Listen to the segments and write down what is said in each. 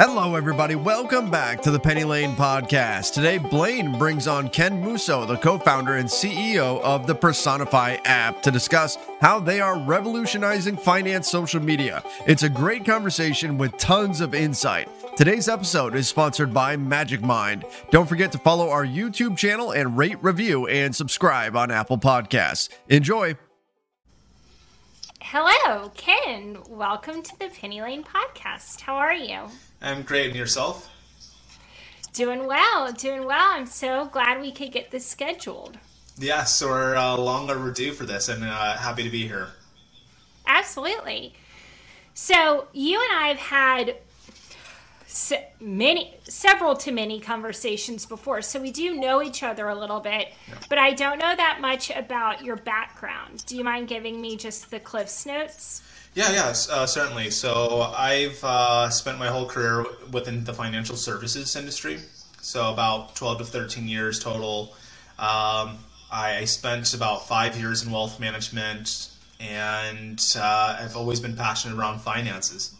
Hello, everybody. Welcome back to the Penny Lane podcast. Today, Blaine brings on Ken Musso, the co founder and CEO of the Personify app, to discuss how they are revolutionizing finance social media. It's a great conversation with tons of insight. Today's episode is sponsored by Magic Mind. Don't forget to follow our YouTube channel and rate, review, and subscribe on Apple Podcasts. Enjoy. Hello, Ken. Welcome to the Penny Lane podcast. How are you? I'm great. And yourself? Doing well, doing well. I'm so glad we could get this scheduled. Yes, we're uh, long overdue for this, and uh, happy to be here. Absolutely. So you and I have had se- many, several to many conversations before, so we do know each other a little bit. Yeah. But I don't know that much about your background. Do you mind giving me just the Cliff's notes? Yeah, yeah, uh, certainly. So I've uh, spent my whole career within the financial services industry. So about 12 to 13 years total. Um, I spent about five years in wealth management, and uh, I've always been passionate around finances.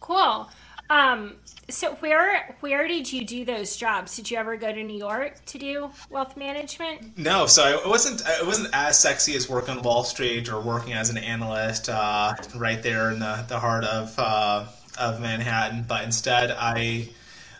Cool. Um, so where where did you do those jobs? Did you ever go to New York to do wealth management? No, so it wasn't it wasn't as sexy as working on Wall Street or working as an analyst uh, right there in the, the heart of uh, of Manhattan. But instead, I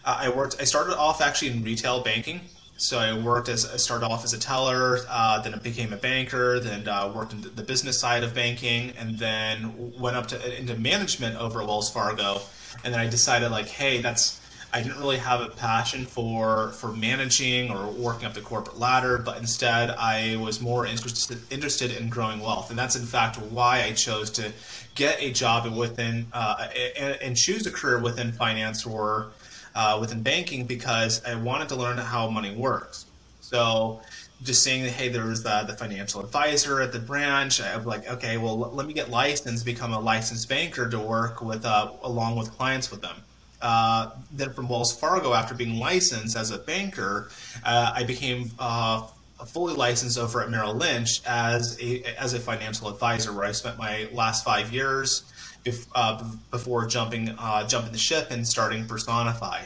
I worked. I started off actually in retail banking. So I worked as I started off as a teller, uh, then I became a banker, then uh, worked in the business side of banking, and then went up to into management over at Wells Fargo and then I decided like, hey, that's I didn't really have a passion for for managing or working up the corporate ladder, but instead I was more interested interested in growing wealth, and that's in fact why I chose to get a job within uh, and, and, choose a career within finance or uh, within banking because I wanted to learn how money works. So just saying that hey there was the, the financial advisor at the branch i'm like okay well let me get licensed become a licensed banker to work with uh, along with clients with them. Uh, then from wells fargo after being licensed as a banker uh, i became uh, fully licensed over at merrill lynch as a as a financial advisor where i spent my last five years uh, before jumping uh, jumping the ship and starting personify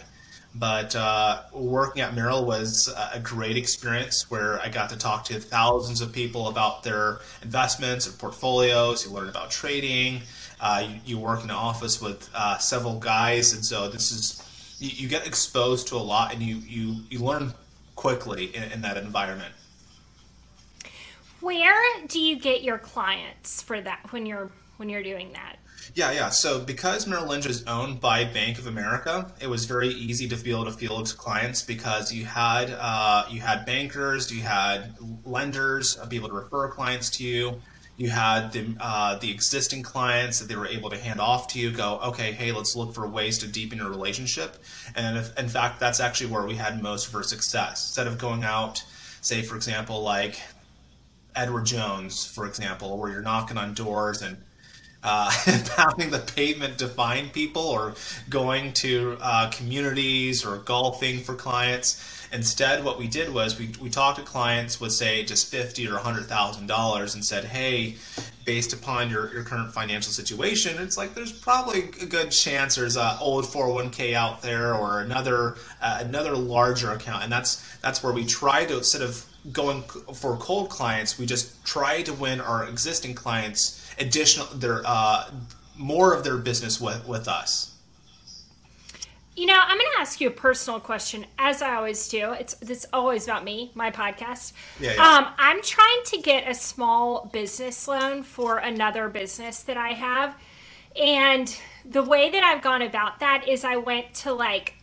but uh, working at Merrill was a great experience where I got to talk to thousands of people about their investments and portfolios. You learn about trading. Uh, you, you, work in an office with uh, several guys, and so this is you, you, get exposed to a lot, and you you, you learn quickly in, in that environment. Where do you get your clients for that when you're when you're doing that? Yeah, yeah. So because Merrill Lynch is owned by Bank of America, it was very easy to be able to field clients because you had uh, you had bankers, you had lenders be able to refer clients to you. You had the uh, the existing clients that they were able to hand off to you. Go, okay, hey, let's look for ways to deepen your relationship. And if, in fact, that's actually where we had most of our success. Instead of going out, say, for example, like Edward Jones, for example, where you're knocking on doors and uh, pounding the pavement to find people or going to uh, communities or golfing for clients. Instead, what we did was we, we talked to clients with, say, just fifty or $100,000 and said, hey, based upon your, your current financial situation, it's like there's probably a good chance there's an old 401k out there or another uh, another larger account. And that's that's where we try to, instead of going for cold clients, we just try to win our existing clients additional their uh, more of their business with with us. You know, I'm going to ask you a personal question, as I always do. It's it's always about me, my podcast. Yeah, yeah. Um, I'm trying to get a small business loan for another business that I have, and the way that I've gone about that is I went to like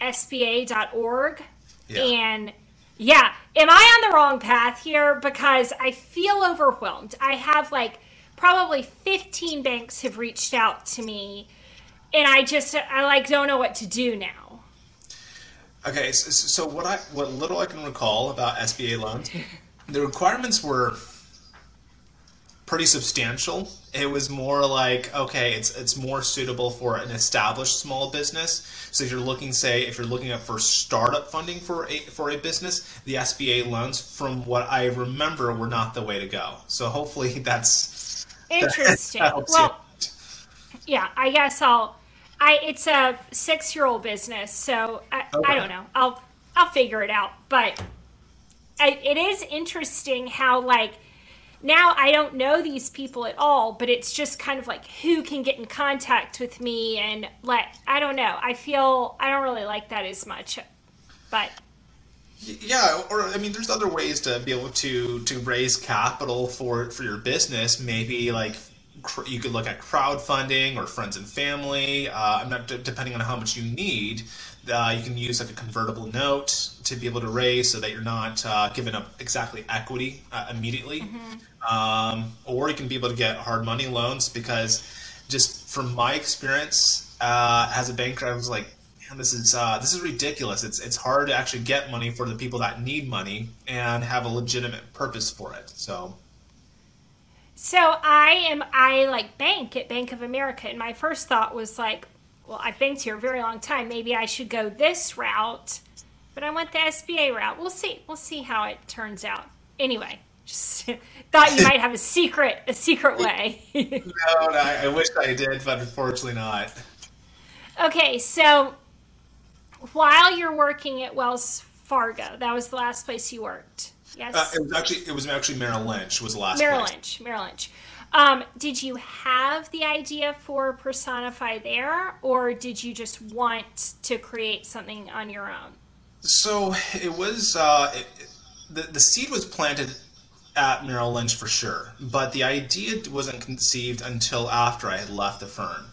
SBA.org, yeah. and yeah, am I on the wrong path here? Because I feel overwhelmed. I have like probably 15 banks have reached out to me and i just i like don't know what to do now. Okay so, so what i what little i can recall about sba loans the requirements were pretty substantial. It was more like okay it's it's more suitable for an established small business. So if you're looking say if you're looking up for startup funding for a for a business the sba loans from what i remember were not the way to go. So hopefully that's Interesting. well, yeah, I guess I'll I it's a six year old business, so I, okay. I don't know. I'll I'll figure it out. But I, it is interesting how like now I don't know these people at all, but it's just kind of like who can get in contact with me and like I don't know. I feel I don't really like that as much, but yeah, or I mean, there's other ways to be able to to raise capital for for your business. Maybe like you could look at crowdfunding or friends and family. Uh, I'm not d- depending on how much you need. Uh, you can use like a convertible note to be able to raise so that you're not uh, giving up exactly equity uh, immediately. Mm-hmm. Um, or you can be able to get hard money loans because just from my experience uh, as a banker, I was like, man, this is uh, this is ridiculous. It's it's hard to actually get money for the people that need money and have a legitimate purpose for it. So. So I am I like bank at Bank of America, and my first thought was like, well, I've banked here a very long time. Maybe I should go this route, but I went the SBA route. We'll see. We'll see how it turns out. Anyway, just thought you might have a secret a secret way. no, no, I wish I did, but unfortunately not. Okay, so while you're working at Wells Fargo, that was the last place you worked. Yes. Uh, it was actually it was actually Merrill Lynch was the last. Merrill place. Lynch, Merrill Lynch. Um, did you have the idea for Personify there, or did you just want to create something on your own? So it was uh, it, the the seed was planted at Merrill Lynch for sure, but the idea wasn't conceived until after I had left the firm.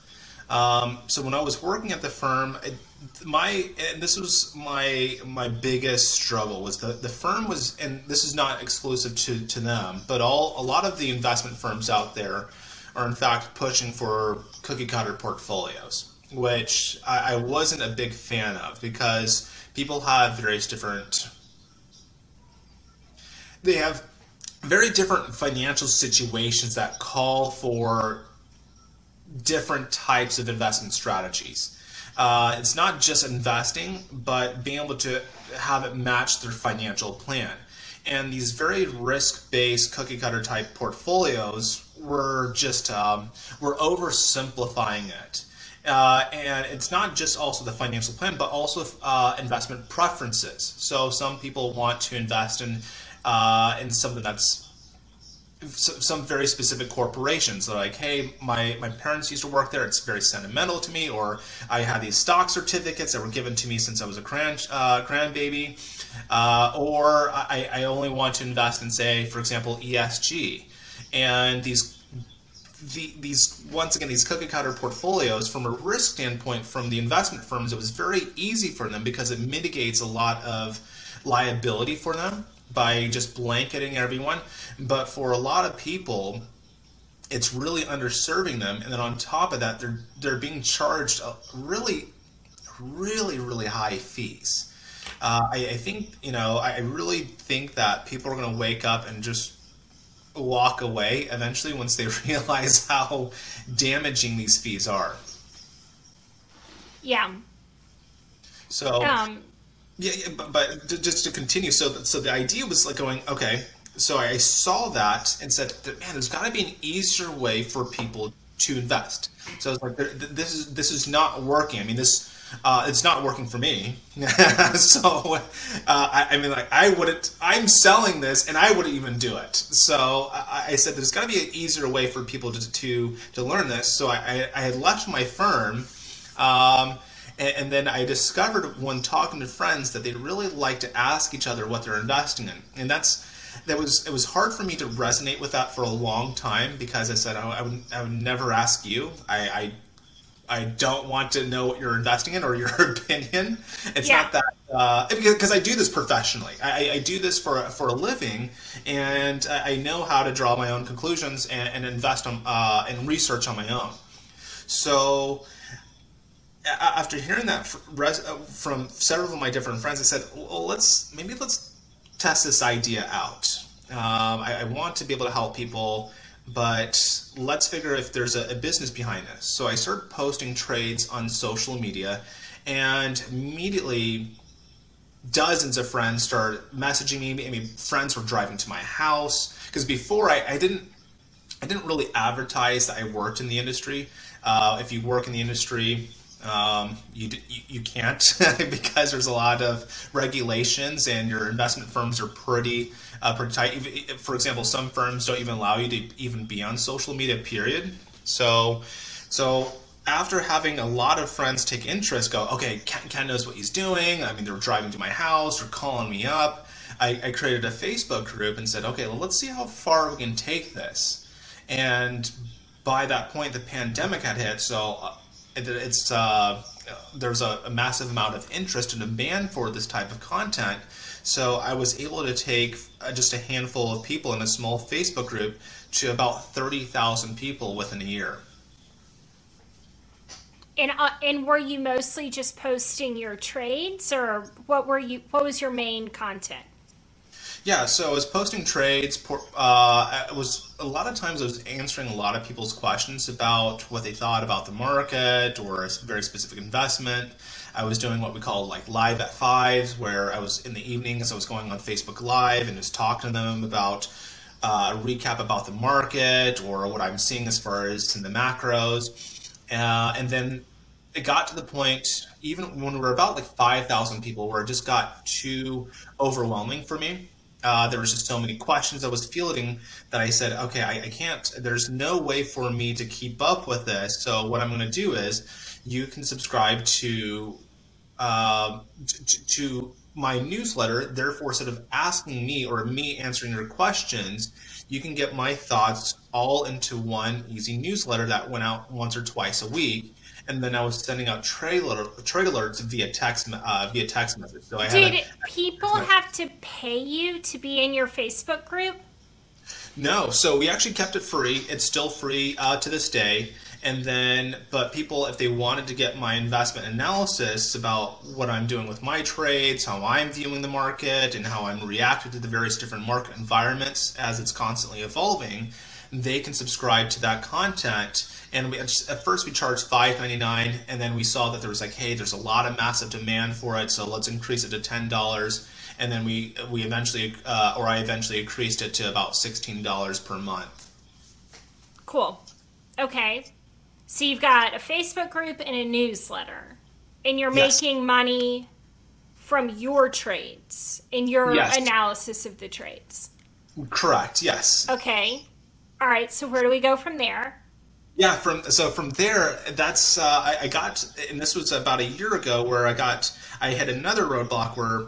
Um, so when I was working at the firm, it, my and this was my my biggest struggle was the the firm was and this is not exclusive to to them, but all a lot of the investment firms out there are in fact pushing for cookie cutter portfolios, which I, I wasn't a big fan of because people have various different they have very different financial situations that call for different types of investment strategies. Uh, it's not just investing, but being able to have it match their financial plan. And these very risk-based cookie cutter type portfolios were just um, we're oversimplifying it. Uh, and it's not just also the financial plan, but also uh, investment preferences. So some people want to invest in uh, in something that's some very specific corporations. They're like, hey, my, my parents used to work there. It's very sentimental to me. Or I had these stock certificates that were given to me since I was a grand, uh, grandbaby. Uh, or I, I only want to invest in, say, for example, ESG. And these the, these once again these cookie cutter portfolios from a risk standpoint from the investment firms it was very easy for them because it mitigates a lot of liability for them by just blanketing everyone. But for a lot of people, it's really underserving them. And then on top of that, they're they're being charged really, really, really high fees. Uh, I, I, think you know. I really think that people are going to wake up and just walk away eventually once they realize how damaging these fees are. Yeah. So. Um, yeah, yeah but, but just to continue, so so the idea was like going, okay, so I saw that and said, man, there's got to be an easier way for people to invest. So I was like, this is this is not working. I mean, this uh, it's not working for me. so uh, I, I, mean, like I wouldn't. I'm selling this, and I wouldn't even do it. So I, I said, there's got to be an easier way for people to to, to learn this. So I, I, had left my firm. Um, and, then I discovered when talking to friends that they really like to ask each other what they're investing in, and that's that was it was hard for me to resonate with that for a long time because I said I, I would I would never ask you. I, I I don't want to know what you're investing in or your opinion. It's yeah. not that uh, because I do this professionally. I, I, do this for for a living, and I know how to draw my own conclusions and, and invest on uh, and research on my own. So after hearing that from several of my different friends, I said, "Well, let's maybe let's test this idea out. Um, I, I, want to be able to help people, but let's figure if there's a, a business behind this." So I started posting trades on social media, and immediately dozens of friends started messaging me. I mean, friends were driving to my house because before I, I didn't I didn't really advertise that I worked in the industry. Uh, if you work in the industry, Um, you, you, you can't because there's a lot of regulations and your investment firms are pretty uh, pretty tight. For example, some firms don't even allow you to even be on social media. Period. So so after having a lot of friends take interest, go okay, Ken, Ken knows what he's doing. I mean, they're driving to my house, they're calling me up. I, I created a Facebook group and said, okay, well, let's see how far we can take this. And by that point, the pandemic had hit, so uh, it's uh, there's a, a, massive amount of interest and demand for this type of content. So I was able to take uh, just a handful of people in a small Facebook group to about thirty thousand people within a year. And uh, and were you mostly just posting your trades, or what were you? What was your main content? Yeah, so I was posting trades. Uh, it was a lot of times I was answering a lot of people's questions about what they thought about the market or a very specific investment. I was doing what we call like live at fives, where I was in the evenings. I was going on Facebook Live and just talking to them about uh, a recap about the market or what I'm seeing as far as in the macros. Uh, and then it got to the point, even when we were about like 5,000 people, where it just got too overwhelming for me uh, there was just so many questions I was fielding that I said, okay, I, I can't. There's no way for me to keep up with this. So what I'm going to do is, you can subscribe to uh, to, to my newsletter. Therefore, instead of asking me or me answering your questions, you can get my thoughts all into one easy newsletter that went out once or twice a week and then I was sending out trade, trade alerts via text uh, via text message. So I Did a, people have to pay you to be in your Facebook group? No, so we actually kept it free. It's still free uh, to this day. And then, but people, if they wanted to get my investment analysis about what I'm doing with my trades, how I'm viewing the market, and how I'm reacting to the various different market environments as it's constantly evolving, they can subscribe to that content and we, at first we charged five ninety nine, and then we saw that there was like, hey, there's a lot of massive demand for it, so let's increase it to ten dollars. And then we we eventually, uh, or I eventually increased it to about sixteen dollars per month. Cool. Okay, so you've got a Facebook group and a newsletter, and you're yes. making money from your trades in your yes. analysis of the trades. Correct. Yes. Okay. All right. So where do we go from there? Yeah, from so from there, that's uh, I, I, got, and this was about a year ago, where I got I had another roadblock where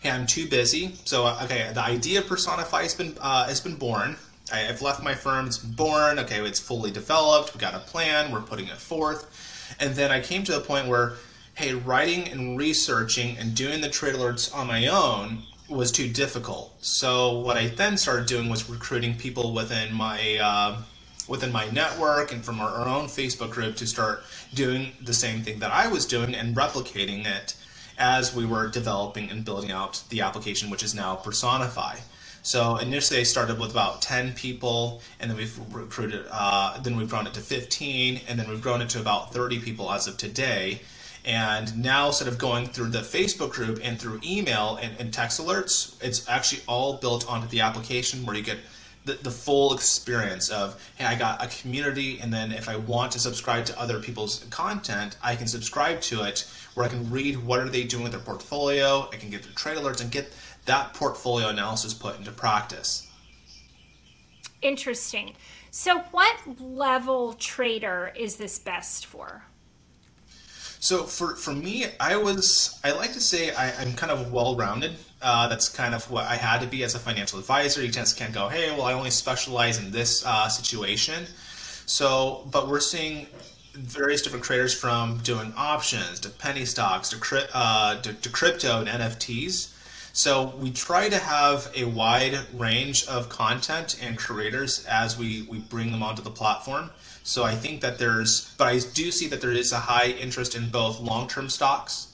hey, I'm too busy. So okay, the idea of Personify has been uh, has been born. I, have left my firm; it's born. Okay, it's fully developed. We got a plan. We're putting it forth, and then I came to a point where hey, writing and researching and doing the trade alerts on my own was too difficult. So what I then started doing was recruiting people within my uh, within my network and from our, own Facebook group to start doing the same thing that I was doing and replicating it as we were developing and building out the application, which is now Personify. So initially, I started with about 10 people, and then we've recruited, uh, then we've grown it to 15, and then we've grown it to about 30 people as of today. And now, instead of going through the Facebook group and through email and, and text alerts, it's actually all built onto the application where you get the, the full experience of hey i got a community and then if i want to subscribe to other people's content i can subscribe to it where i can read what are they doing with their portfolio i can get their trade alerts and get that portfolio analysis put into practice. Interesting. So what level trader is this best for so for, for me, I was I like to say I, am kind of well rounded. Uh, that's kind of what I had to be as a financial advisor. You just can't go, hey, well, I only specialize in this uh, situation. So, but we're seeing various different traders from doing options to penny stocks to, uh, to, to crypto and NFTs. So we try to have a wide range of content and creators as we, we bring them onto the platform. So I think that there's, but I do see that there is a high interest in both long-term stocks,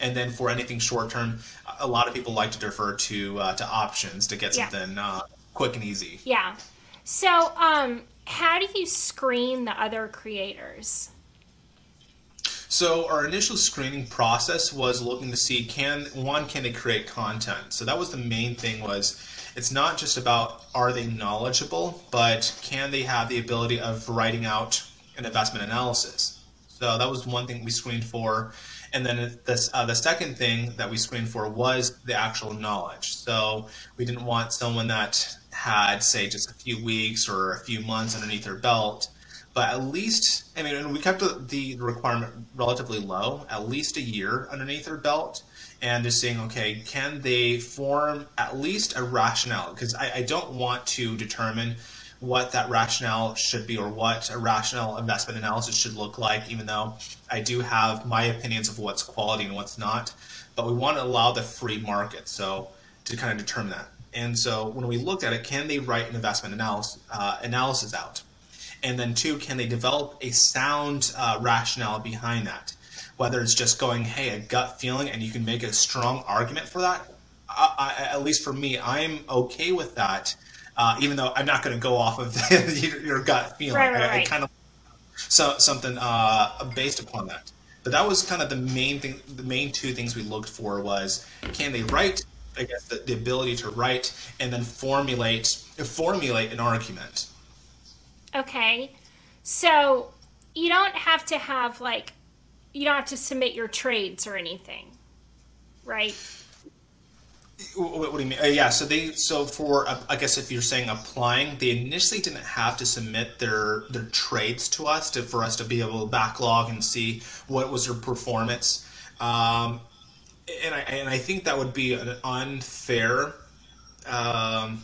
and then for anything short-term, a lot of people like to defer to uh, to options to get something yeah. uh, quick and easy. Yeah. So, um, how do you screen the other creators? So our initial screening process was looking to see can one can they create content. So that was the main thing was it's not just about are they knowledgeable, but can they have the ability of writing out an investment analysis. So that was one thing we screened for. And then this, uh, the second thing that we screened for was the actual knowledge. So we didn't want someone that had, say, just a few weeks or a few months underneath their belt, but at least, I mean, we kept the requirement relatively low, at least a year underneath their belt and just saying, okay, can they form at least a rationale? Because I, I, don't want to determine what that rationale should be or what a rational investment analysis should look like, even though I do have my opinions of what's quality and what's not. But we want to allow the free market so to kind of determine that. And so when we looked at it, can they write an investment analysis, uh, analysis out? And then two, can they develop a sound uh, rationale behind that? Whether it's just going, hey, a gut feeling, and you can make a strong argument for that. I, I, at least for me, I'm okay with that, uh, even though I'm not going to go off of your, your, gut feeling. Right, right, I, kind of so something uh, based upon that. But that was kind of the main thing. The main two things we looked for was can they write? I guess the, the ability to write and then formulate formulate an argument. Okay, so you don't have to have like you don't have to submit your trades or anything, right? What, do you mean? Uh, yeah, so they so for uh, I guess if you're saying applying, they initially didn't have to submit their their trades to us to for us to be able to backlog and see what was their performance. Um, and I and I think that would be an unfair. Um,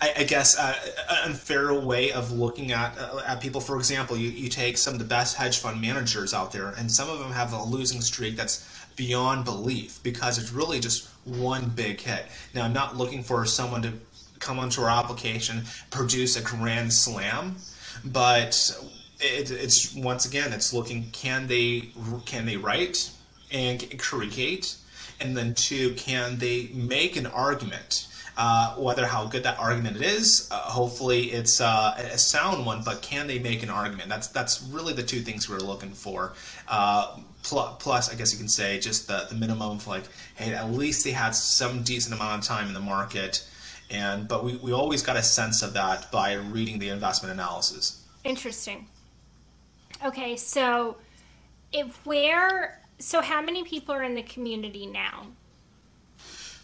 I, I guess, uh, an unfair way of looking at uh, at people. For example, you, you take some of the best hedge fund managers out there, and some of them have a losing streak that's beyond belief because it's really just one big hit. Now, I'm not looking for someone to come onto our application, produce a grand slam, but it, it's once again, it's looking can they can they write and create, and then two, can they make an argument? Uh, whether how good that argument is, uh, hopefully it's uh, a sound one, but can they make an argument? That's that's really the two things we're looking for. Uh, plus, plus, I guess you can say just the, the minimum of like, hey, at least they had some decent amount of time in the market, and but we, we always got a sense of that by reading the investment analysis. Interesting. Okay, so if where so how many people are in the community now?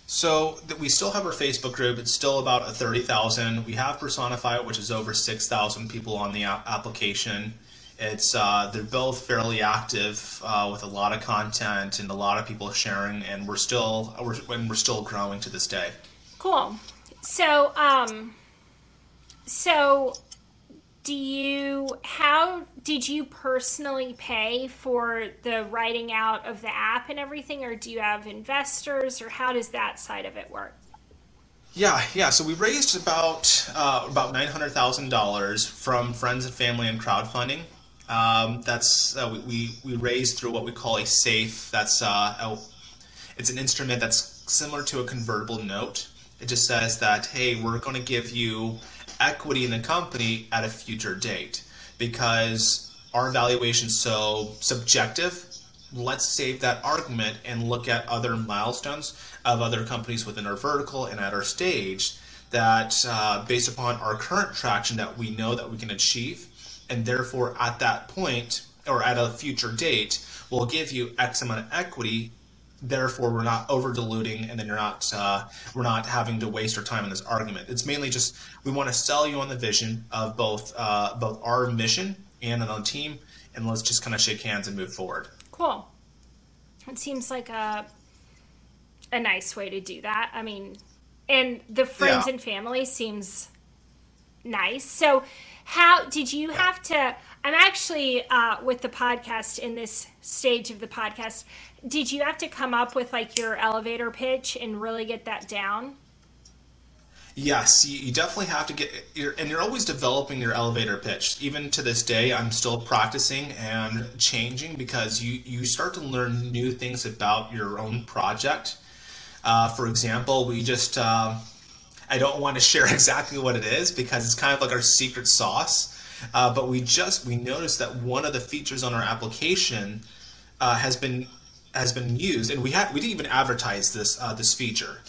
So we still have our Facebook group. It's still about a thirty thousand. We have Personify, which is over six thousand people on the application. It's uh, they're both fairly active uh, with a lot of content and a lot of people sharing, and we're still we're and we're still growing to this day. Cool. So um, so do you how did you personally pay for the writing out of the app and everything or do you have investors or how does that side of it work? Yeah yeah. So we raised about uh, about $900000 from friends and family and crowdfunding. Um, that's uh, we, we raised through what we call a safe that's uh, a, it's an instrument that's similar to a convertible note. It just says that hey we're going to give you equity in the company at a future date because our valuation is so subjective. Let's save that argument and look at other milestones of other companies within our vertical and at our stage that, uh, based upon our current traction, that we know that we can achieve, and therefore at that point or at a future date, we'll give you X amount of equity therefore we're not over diluting and then you're not uh, we're not having to waste our time on this argument. It's mainly just we want to sell you on the vision of both uh, both our mission and on the team and let's just kind of shake hands and move forward. Cool. It seems like a a nice way to do that. I mean and the friends yeah. and family seems nice. So how did you have to i'm actually uh, with the podcast in this stage of the podcast did you have to come up with like your elevator pitch and really get that down? Yes, you, definitely have to get, and you're always developing your elevator pitch. Even to this day, I'm still practicing and changing because you, you start to learn new things about your own project. Uh, for example, we just, uh, I don't want to share exactly what it is because it's kind of like our secret sauce. Uh, but we just, we noticed that one of the features on our application uh, has been has been used, and we had we didn't even advertise this uh, this feature,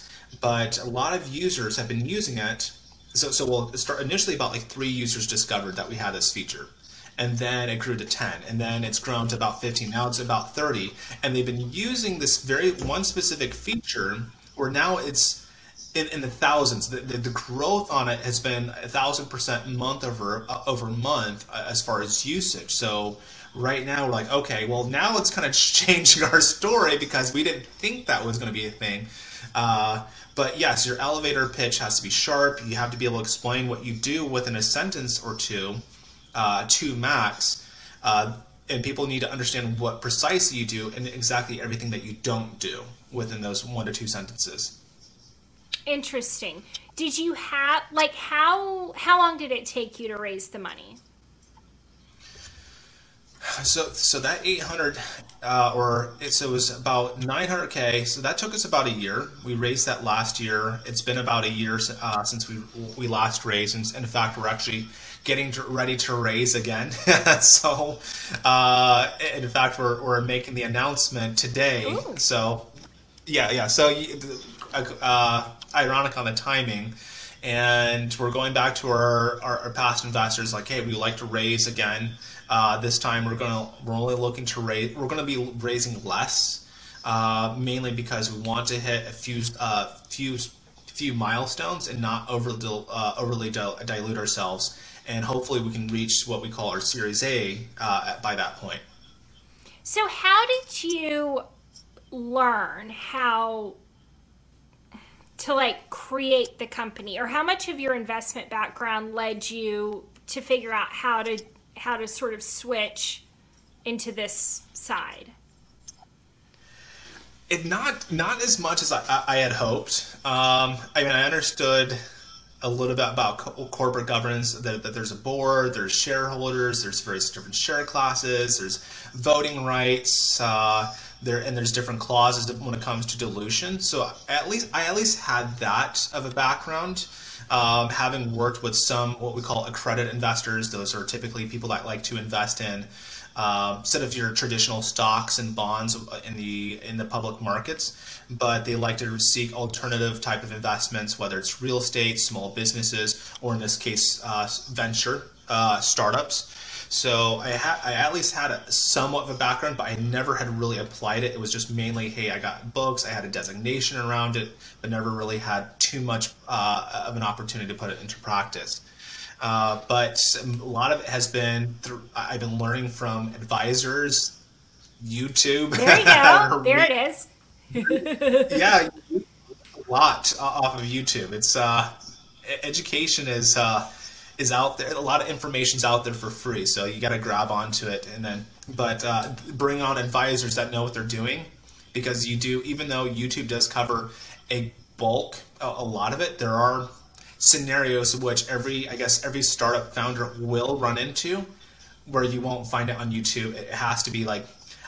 but a lot of users have been using it. So so we'll start initially about like three users discovered that we had this feature, and then it grew to 10 and then it's grown to about 15 now it's about 30 and they've been using this very one specific feature where now it's in, in the thousands the, the, the, growth on it has been a thousand percent month over uh, over month uh, as far as usage so right now we're like okay well now it's kind of changing our story because we didn't think that was going to be a thing uh, but yes your elevator pitch has to be sharp you have to be able to explain what you do within a sentence or two uh, to max. Uh, and people need to understand what precisely you do and exactly everything that you don't do within those one to two sentences. Interesting. Did you have like how how long did it take you to raise the money? So so that 800 uh, or it's, it was about 900k. So that took us about a year. We raised that last year. It's been about a year uh, since we we last raised, and in fact, we're actually getting to, ready to raise again. so, uh, in fact, we're, we're making the announcement today. Ooh. So, yeah, yeah. So, uh, ironic on the timing. And we're going back to our, our, our past investors, like, hey, we'd like to raise again. Uh, this time, we're gonna we're only looking to raise. We're gonna be raising less, uh, mainly because we want to hit a few uh, few few milestones and not overly uh, overly dilute ourselves and hopefully we can reach what we call our Series A uh, by that point. So, how did you learn how to like create the company, or how much of your investment background led you to figure out how to how to sort of switch into this side? It not not as much as I, I had hoped. Um, I mean, I understood a little bit about co- corporate governance that, that, there's a board there's shareholders there's various different share classes there's voting rights uh, there and there's different clauses when it comes to dilution so at least i at least had that of a background um, having worked with some what we call accredited investors those are typically people that like to invest in uh, of your traditional stocks and bonds in the in the public markets, but they like to seek alternative type of investments, whether it's real estate, small businesses, or in this case, uh, venture uh, startups. So I, ha- I at least had a somewhat of a background, but I never had really applied it. It was just mainly, hey, I got books, I had a designation around it, but never really had too much uh, of an opportunity to put it into practice. Uh, but a lot of it has been through, I've been learning from advisors, YouTube. There you go. there it is. yeah, a lot off of YouTube. It's uh, education is uh, is out there. A lot of information's out there for free, so you got to grab onto it and then. But uh, bring on advisors that know what they're doing, because you do. Even though YouTube does cover a bulk, a, a lot of it, there are scenarios which every I guess every startup founder will run into where you won't find it on YouTube. It has to be like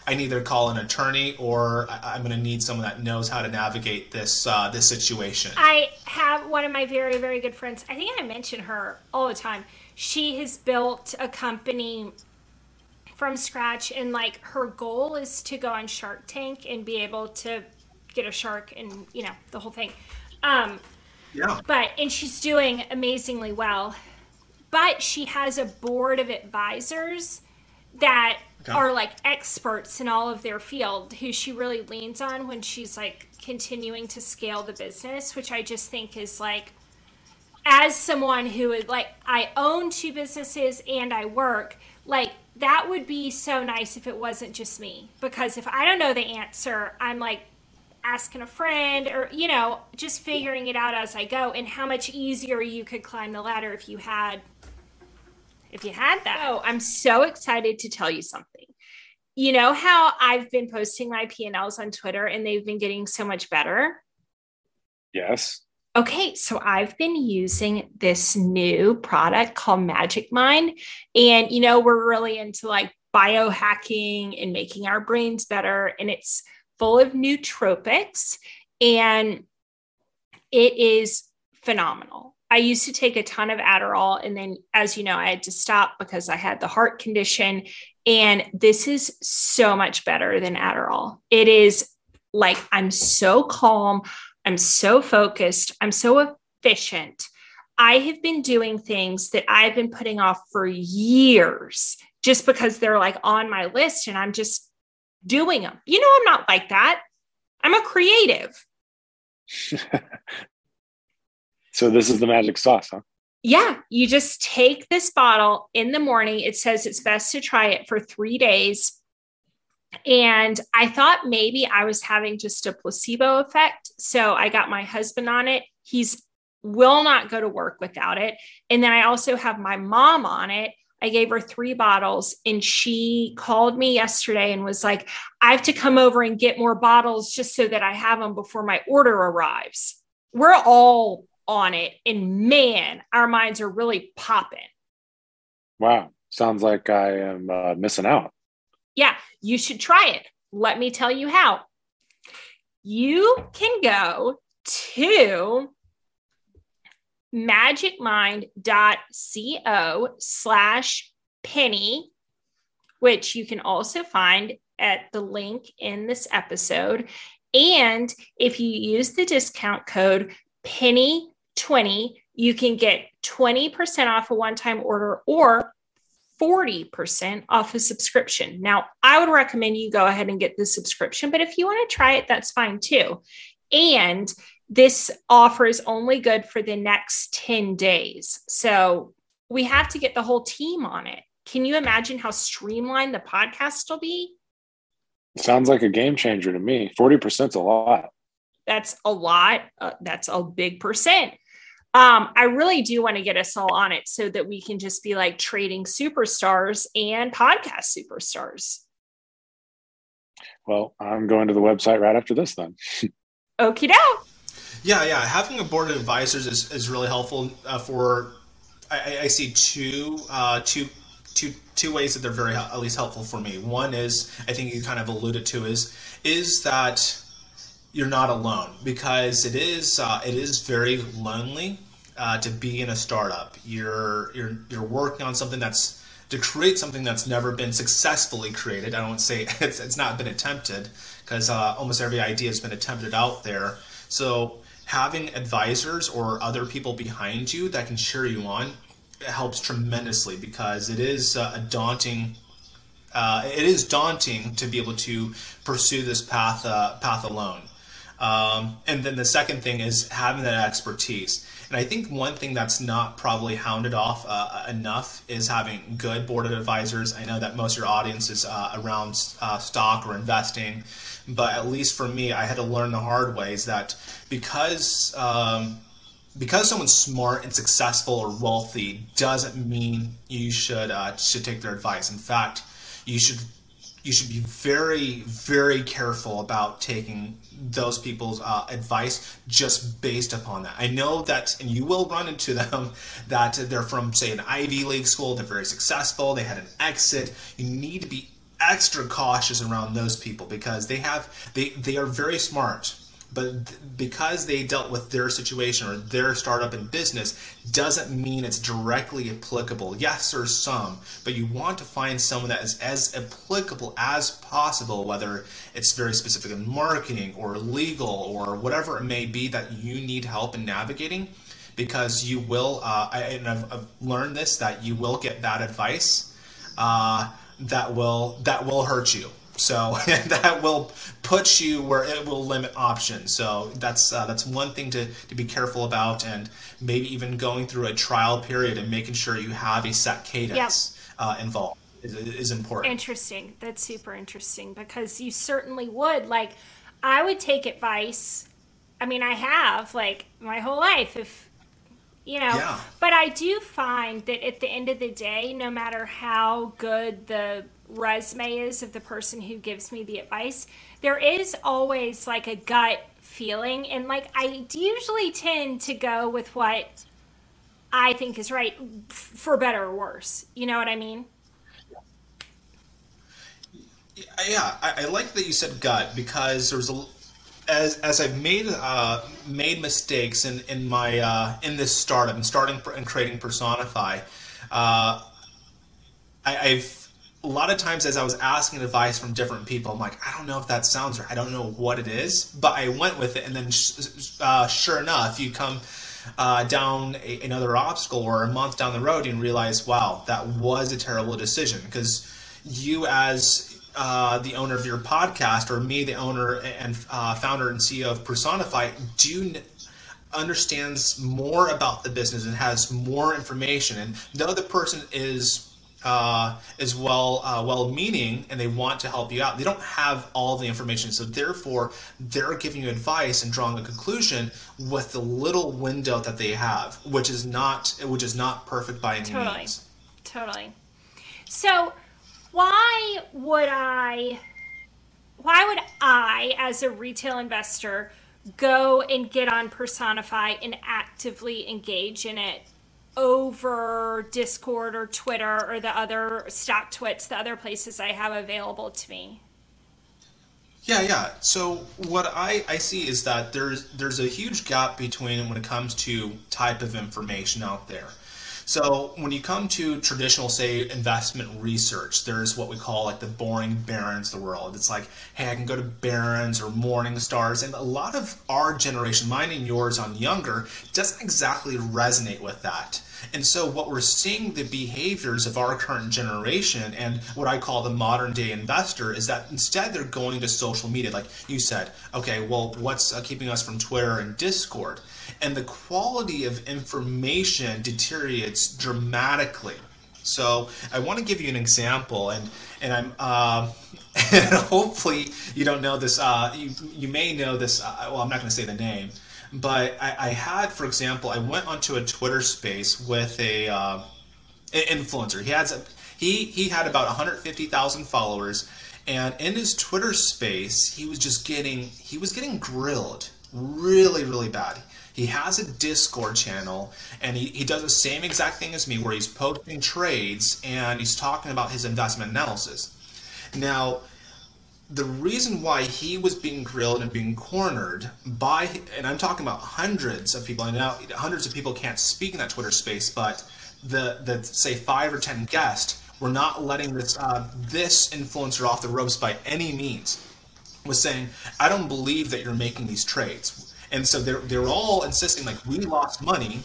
I need to call an attorney or I, am going to need someone that knows how to navigate this uh, this situation. I have one of my very very good friends. I think I mention her all the time. She has built a company from scratch and like her goal is to go on Shark Tank and be able to get a shark and you know the whole thing. Um, yeah. But and she's doing amazingly well. But she has a board of advisors that. Are like experts in all of their field who she really leans on when she's like continuing to scale the business, which I just think is like as someone who is like I own two businesses and I work, like that would be so nice if it wasn't just me. Because if I don't know the answer, I'm like asking a friend or you know just figuring it out as i go and how much easier you could climb the ladder if you had if you had that oh i'm so excited to tell you something you know how i've been posting my p&l's on twitter and they've been getting so much better yes Okay, so I've been using this new product called Magic Mind. And, you know, we're really into like biohacking and making our brains better. And it's full of nootropics and it is phenomenal. I used to take a ton of Adderall, and then, as you know, I had to stop because I had the heart condition. And this is so much better than Adderall. It is like I'm so calm, I'm so focused, I'm so efficient. I have been doing things that I've been putting off for years just because they're like on my list and I'm just doing them. You know, I'm not like that. I'm a creative. so this is the magic sauce, huh? Yeah, you just take this bottle in the morning. It says it's best to try it for three days. And I thought maybe I was having just a placebo effect. So I got my husband on it. He's will not go to work without it. And then I also have my mom on it. I gave her three bottles and she called me yesterday and was like, I have to come over and get more bottles just so that I have them before my order arrives. We're all on it. And man, our minds are really popping. Wow. Sounds like I am uh, missing out. Yeah, you should try it. Let me tell you how. You can go to magicmind.co slash penny, which you can also find at the link in this episode. And if you use the discount code penny20, you can get 20% off a one time order or 40% off a subscription. Now, I would recommend you go ahead and get the subscription, but if you want to try it, that's fine too. And this offer is only good for the next 10 days. So we have to get the whole team on it. Can you imagine how streamlined the podcast will be? Sounds like a game changer to me. 40% is a lot. That's a lot. Uh, that's a big percent. Um, I really do want to get us all on it so that we can just be like trading superstars and podcast superstars. Well, I'm going to the website right after this then. Okie doke. Yeah, yeah. Having a board of advisors is, is really helpful uh, for. I, I, see two, uh, two, two, two ways that they're very at least helpful for me. One is I think you kind of alluded to is is that you're not alone because it is uh, it is very lonely uh, to be in a startup. You're you're you're working on something that's to create something that's never been successfully created. I don't say it's, it's not been attempted because uh, almost every idea has been attempted out there. So having advisors or other people behind you that can cheer you on helps tremendously because it is uh, a daunting uh, it is daunting to be able to pursue this path uh, path alone um, and then the second thing is having that expertise and I think one thing that's not probably hounded off uh, enough is having good board of advisors. I know that most of your audience is uh, around uh, stock or investing, but at least for me, I had to learn the hard ways that because um, because someone's smart and successful or wealthy doesn't mean you should uh, should take their advice. In fact, you should you should be very very careful about taking those people's uh, advice just based upon that. I know that, and you will run into them, that they're from, say, an Ivy League school, they're very successful, they had an exit. You need to be extra cautious around those people because they have they they are very smart but because they dealt with their situation or their startup in business doesn't mean it's directly applicable. Yes there's some but you want to find someone that is as applicable as possible whether it's very specific in marketing or legal or whatever it may be that you need help in navigating because you will uh, I, and I've, I've, learned this that you will get bad advice uh, that will that will hurt you so that will put you where it will limit options. So that's uh, that's one thing to, to be careful about, and maybe even going through a trial period and making sure you have a set cadence yep. uh, involved is, is important. Interesting. That's super interesting because you certainly would. Like, I would take advice. I mean, I have like my whole life. If you know, yeah. but I do find that at the end of the day, no matter how good the resume is of the person who gives me the advice, there is always like a gut feeling. And like I usually tend to go with what I think is right for better or worse. You know what I mean? Yeah, I, I like that you said gut because there's a as as I've made uh, made mistakes in in my uh, in this startup and starting and creating Personify, uh, I, I've a lot of times as I was asking advice from different people, I'm like, I don't know if that sounds right. I don't know what it is, but I went with it, and then uh, sure enough, you come uh, down a, another obstacle or a month down the road and realize, wow, that was a terrible decision because you as uh, the owner of your podcast or me, the owner and uh, founder and CEO of Personify, do understands more about the business and has more information. And the other person is uh, is well uh, well meaning and they want to help you out. They don't have all the information, so therefore they're giving you advice and drawing a conclusion with the little window that they have, which is not which is not perfect by any totally. means. Totally. So why would I? Why would I, as a retail investor, go and get on Personify and actively engage in it over Discord or Twitter or the other StockTwits, the other places I have available to me? Yeah, yeah. So what I, I see is that there's there's a huge gap between when it comes to type of information out there. So when you come to traditional, say, investment research, there's what we call like the boring Barron's of the world. It's like, hey, I can go to Barron's or Morningstars, and a lot of our generation, mine and yours on younger, doesn't exactly resonate with that. And so, what we're seeing the behaviors of our current generation and what I call the modern day investor is that instead they're going to social media, like you said, okay, well, what's uh, keeping us from Twitter and Discord? And the quality of information deteriorates dramatically. So, I want to give you an example, and and I'm. Uh, and hopefully you don't know this. Uh, you you may know this. Uh, well, I'm not going to say the name, but I, I, had, for example, I went onto a Twitter space with a uh, influencer. He has he he had about 150,000 followers, and in his Twitter space, he was just getting he was getting grilled really really bad. He has a Discord channel, and he, he does the same exact thing as me, where he's posting trades and he's talking about his investment analysis. Now the reason why he was being grilled and being cornered by, and I'm talking about hundreds of people, and now hundreds of people can't speak in that Twitter space, but the, the say five or ten guests were not letting this uh, this influencer off the ropes by any means. Was saying, I don't believe that you're making these trades, and so they're they're all insisting like we lost money.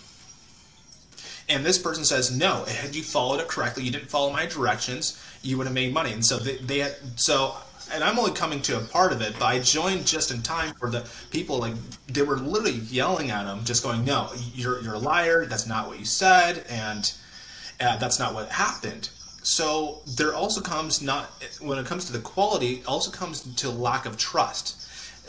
And this person says, no, had you followed it correctly, you didn't follow my directions, you would have made money. And so they, they had, so and I'm only coming to a part of it, but I joined just in time for the people like they were literally yelling at him, just going, "No, you're you're a liar. That's not what you said, and uh, that's not what happened." So there also comes not when it comes to the quality, also comes to lack of trust.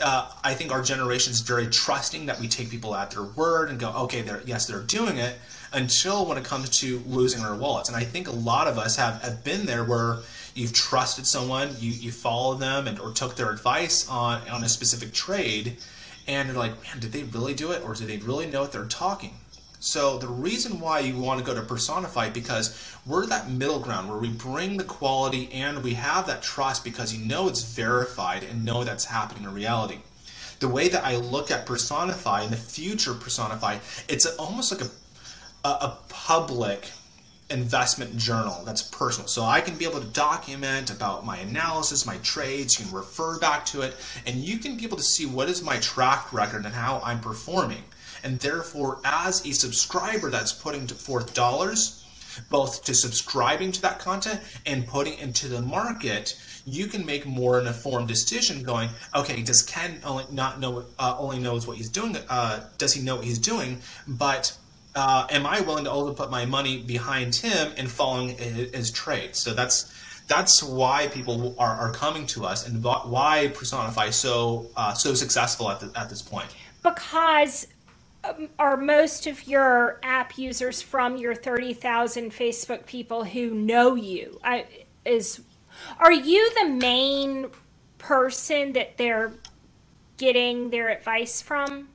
Uh, I think our generation is very trusting that we take people at their word and go, okay, they're, yes, they're doing it, until when it comes to losing our wallets. And I think a lot of us have, have been there where you've trusted someone, you, you follow them and or took their advice on, on a specific trade, and you're like, man, did they really do it or do they really know what they're talking? So the reason why you want to go to Personify because we're that middle ground where we bring the quality and we have that trust because you know it's verified and know that's happening in reality. The way that I look at Personify in the future Personify, it's almost like a, a, a public investment journal that's personal. So I can be able to document about my analysis, my trades, you can refer back to it, and you can be able to see what is my track record and how I'm performing. And therefore, as a subscriber that's putting forth dollars, both to subscribing to that content and putting into the market, you can make more an informed decision. Going, okay, does Ken only not know uh, only knows what he's doing? Uh, does he know what he's doing? But uh, am I willing to also put my money behind him and following his, his trade? So that's that's why people are, are coming to us and why Personify so uh, so successful at the, at this point. Because um, are most of your app users from your 30,000 Facebook people who know you? I, is are you the main person that they're getting their advice from?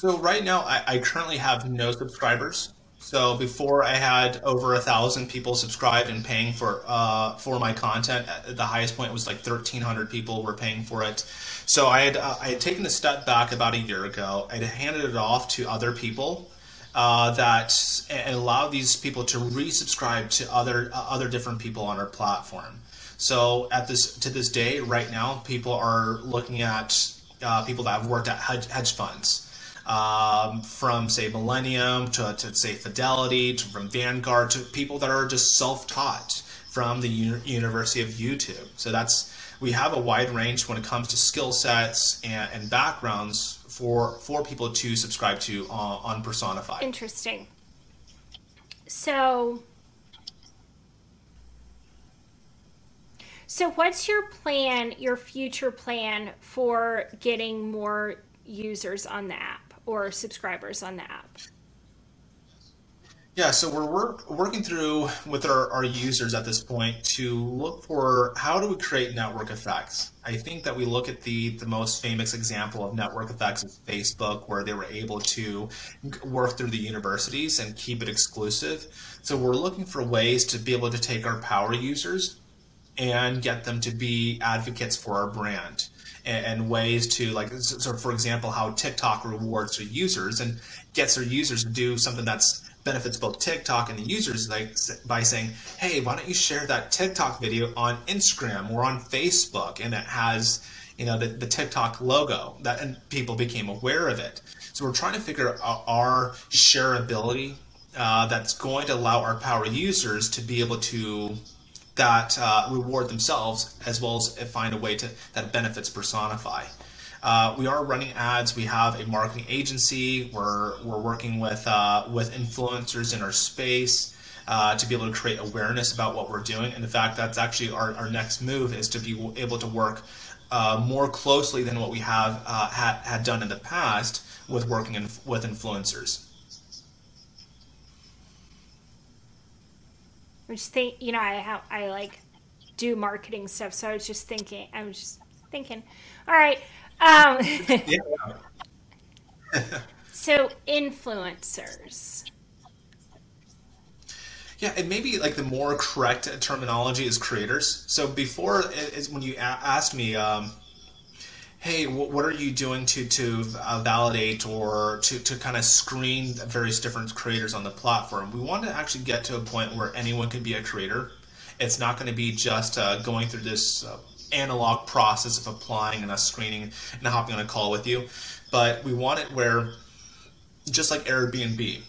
So right now, I, I currently have no subscribers. So before I had over a thousand people subscribed and paying for uh, for my content. The highest point was like thirteen hundred people were paying for it. So I had uh, I had taken a step back about a year ago. I had handed it off to other people uh, that and allowed these people to resubscribe to other uh, other different people on our platform. So at this to this day, right now, people are looking at uh, people that have worked at hedge, hedge funds um, from say Millennium to, to say Fidelity, to, from Vanguard to people that are just self-taught from the Uni- University of YouTube. So that's we have a wide range when it comes to skill sets and, and backgrounds for for people to subscribe to uh, on Personify. Interesting. So So what's your plan, your future plan for getting more users on the app or subscribers on the app? Yeah, so we're work, working through with our, our users at this point to look for how do we create network effects. I think that we look at the the most famous example of network effects is Facebook, where they were able to work through the universities and keep it exclusive. So we're looking for ways to be able to take our power users and get them to be advocates for our brand and, and ways to like so for example how TikTok rewards their users and gets their users to do something that's benefits both TikTok and the users like by saying, "Hey, why don't you share that TikTok video on Instagram or on Facebook?" and it has you know the, the TikTok logo that and people became aware of it. So we're trying to figure out our shareability uh, that's going to allow our power users to be able to that uh, reward themselves as well as find a way to that benefits personify. Uh, we are running ads. We have a marketing agency. We're we're working with uh, with influencers in our space uh, to be able to create awareness about what we're doing. And in fact, that's actually our, our next move is to be able to work uh, more closely than what we have uh, had had done in the past with working in, with influencers. I just think you know I have I like do marketing stuff, so I was just thinking I was just thinking, all right, um, so influencers. Yeah, and maybe like the more correct terminology is creators. So before is when you asked me, um, hey, what are you doing to to uh, validate or to to kind of screen various different creators on the platform? We want to actually get to a point where anyone can be a creator. It's not going to be just uh, going through this uh, analog process of applying and us screening and hopping on a call with you. But we want it where, just like Airbnb,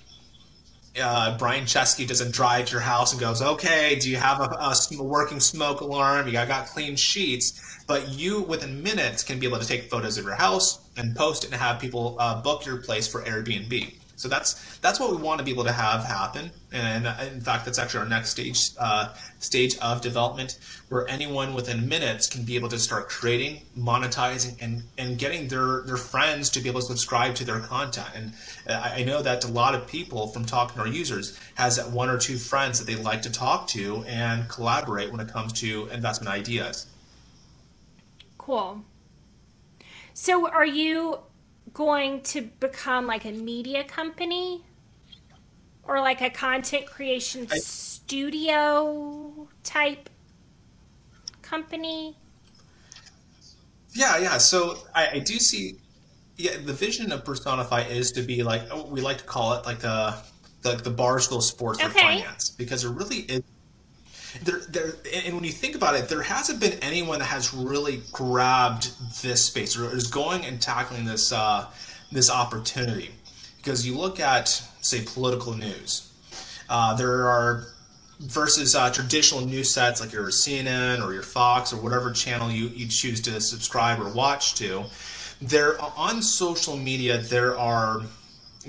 uh, Brian Chesky doesn't drive to your house and goes, okay, do you have a, a working smoke alarm? You got, clean sheets. But you, within minutes, can be able to take photos of your house and post it and have people uh, book your place for Airbnb. So that's that's what we want to be able to have happen, and in fact, that's actually our next stage uh, stage of development, where anyone within minutes can be able to start creating, monetizing, and and getting their their friends to be able to subscribe to their content. And I, I know that a lot of people from talking to our users has that one or two friends that they like to talk to and collaborate when it comes to investment ideas. Cool. So, are you going to become like a media company or like a content creation I, studio type company? Yeah, yeah. So I, I, do see. Yeah, the vision of Personify is to be like we like to call it like the the, the Barstool Sports okay. for finance because it really is. There, there, and when you think about it, there hasn't been anyone that has really grabbed this space or is going and tackling this uh, this opportunity. Because you look at, say, political news, uh, there are versus uh, traditional news sets like your CNN or your Fox or whatever channel you, you choose to subscribe or watch to. There on social media, there are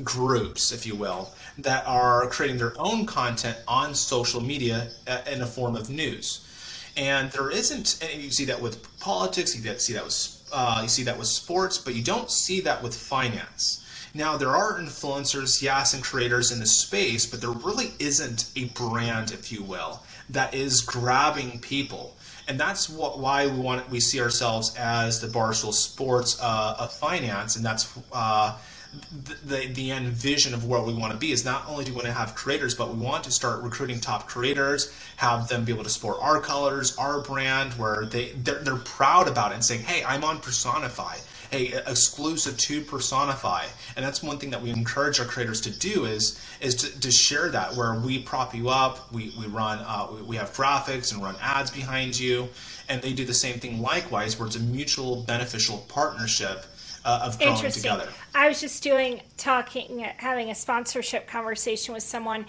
groups, if you will, that are creating their own content on social media uh, in a form of news. And there isn't, and you see that with politics, you see that with uh, you see that with sports, but you don't see that with finance. Now, there are influencers, yes, and creators in the space, but there really isn't a brand, if you will, that is grabbing people. And that's what, why we want we see ourselves as the Barstool Sports uh, of finance, and that's uh, the, the end vision of where we want to be is not only do we want to have creators, but we want to start recruiting top creators, have them be able to support our colors, our brand, where they they're, they're proud about it and saying, "Hey, I'm on Personify." Hey, exclusive to Personify, and that's one thing that we encourage our creators to do is is to, to share that where we prop you up, we we run, uh, we, we have graphics and run ads behind you, and they do the same thing likewise, where it's a mutual beneficial partnership uh, of growing Interesting. together. I was just doing talking, having a sponsorship conversation with someone,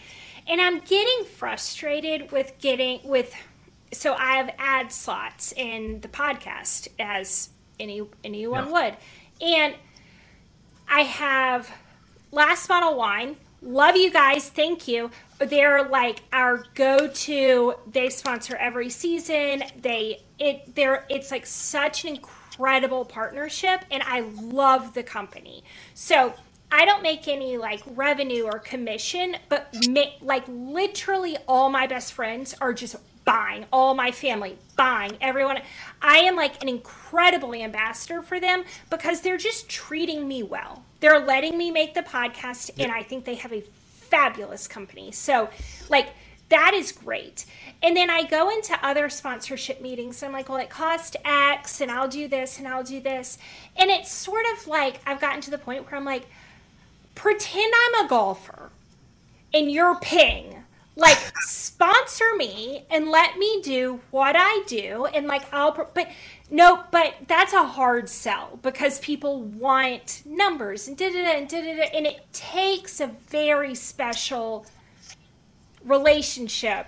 and I'm getting frustrated with getting with. So I have ad slots in the podcast as any anyone yeah. would, and I have Last Bottle Wine. Love you guys. Thank you. They're like our go-to. They sponsor every season. They it they're it's like such an incredible partnership and I love the company. So I don't make any like revenue or commission, but ma- like literally all my best friends are just buying, all my family buying, everyone. I am like an incredible ambassador for them because they're just treating me well. They're letting me make the podcast, yep. and I think they have a fabulous company. So, like, that is great. And then I go into other sponsorship meetings I'm like, well, it cost X and I'll do this and I'll do this. And it's sort of like I've gotten to the point where I'm like, pretend I'm a golfer and you're ping. Like, sponsor me and let me do what I do. And like, I'll, but no, but that's a hard sell because people want numbers and da da da da da. And it takes a very special relationship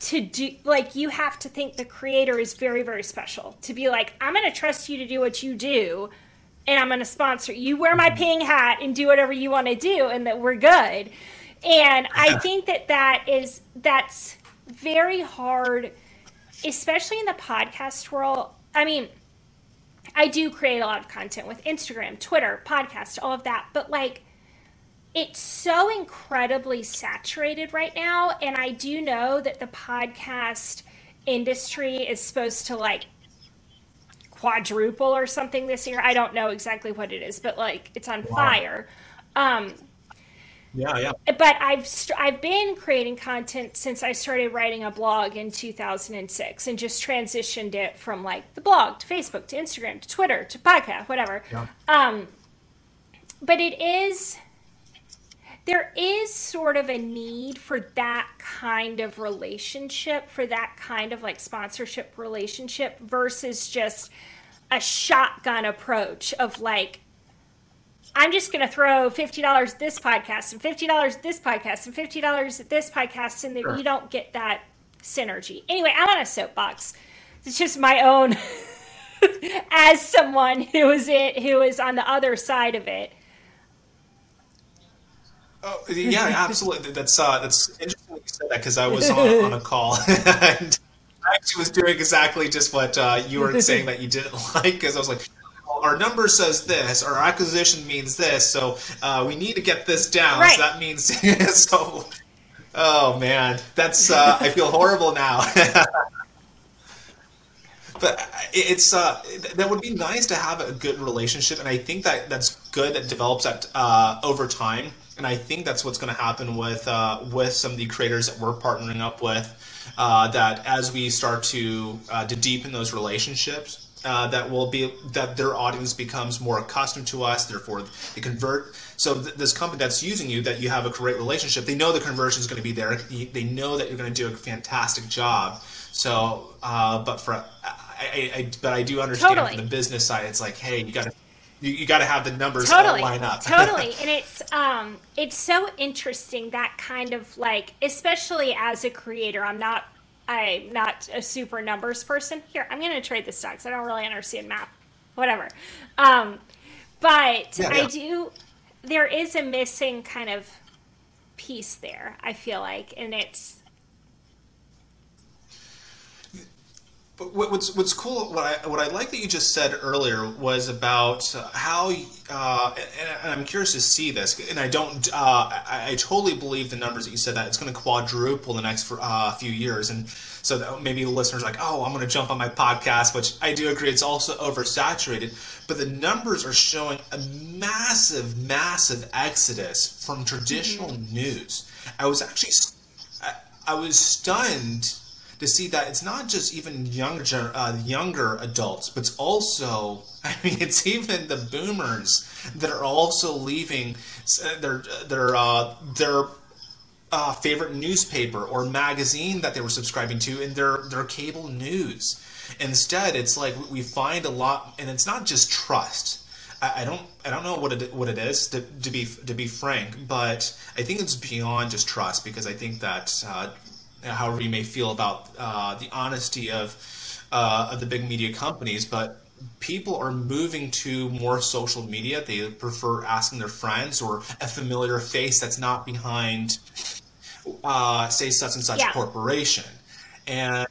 to do like you have to think the creator is very very special. To be like i'm going to trust you to do what you do and i'm going to sponsor you. Wear my mm-hmm. ping hat and do whatever you want to do and that we're good. And i think that that is that's very hard especially in the podcast world. I mean i do create a lot of content with instagram twitter podcast all of that but like it's so incredibly saturated right now and i do know that the podcast industry is supposed to like quadruple or something this year i don't know exactly what it is but like it's on wow. fire um yeah yeah but i've st- i've been creating content since i started writing a blog in 2006 and just transitioned it from like the blog to facebook to instagram to twitter to podcast whatever yeah. um but it is there is sort of a need for that kind of relationship, for that kind of like sponsorship relationship versus just a shotgun approach of like, I'm just going to throw $50 this podcast and $50 this podcast and $50 at this podcast, and then sure. you don't get that synergy. Anyway, I'm on a soapbox. It's just my own, as someone who is it, who is on the other side of it Oh, yeah, absolutely. That's uh, that's interesting you said that because I was on, on a call and I actually was doing exactly just what uh, you were saying that you didn't like because I was like, our number says this, our acquisition means this, so uh, we need to get this down. Right. So that means so. Oh man, that's uh, I feel horrible now. but it's uh, that would be nice to have a good relationship, and I think that that's good that develops that uh, over time and I think that's what's going to happen with uh, with some of the creators that we're partnering up with. Uh, that as we start to uh, to deepen those relationships, uh, that will be that their audience becomes more accustomed to us. Therefore, they convert. So th- this company that's using you, that you have a great relationship, they know the conversion is going to be there. They know that you're going to do a fantastic job. So, uh, but for I, I, but I do understand totally. from the business side, it's like, hey, you got to you, you got to have the numbers totally, line up. totally, and it's um, it's so interesting that kind of like, especially as a creator, I'm not I'm not a super numbers person. Here, I'm going to trade the stocks. I don't really understand math, whatever. Um, but yeah, yeah. I do. There is a missing kind of piece there. I feel like, and it's But what's what's cool, what I what I like that you just said earlier was about how, uh, and I'm curious to see this, and I don't, uh, I, I, totally believe the numbers that you said that it's going to quadruple the next uh, few years, and so maybe the listeners are like, oh, I'm going to jump on my podcast, which I do agree, it's also oversaturated, but the numbers are showing a massive, massive exodus from traditional mm-hmm. news. I was actually, I, I was stunned to see that it's not just even younger uh, younger adults, but it's also I mean it's even the boomers that are also leaving uh, their their uh, their uh, favorite newspaper or magazine that they were subscribing to in their their cable news. Instead, it's like we find a lot, and it's not just trust. I, don't I don't know what it what it is to, to be to be frank, but I think it's beyond just trust because I think that uh, however you may feel about uh, the honesty of uh, of the big media companies, but people are moving to more social media. They prefer asking their friends or a familiar face that's not behind, uh, say, such and such yeah. corporation. And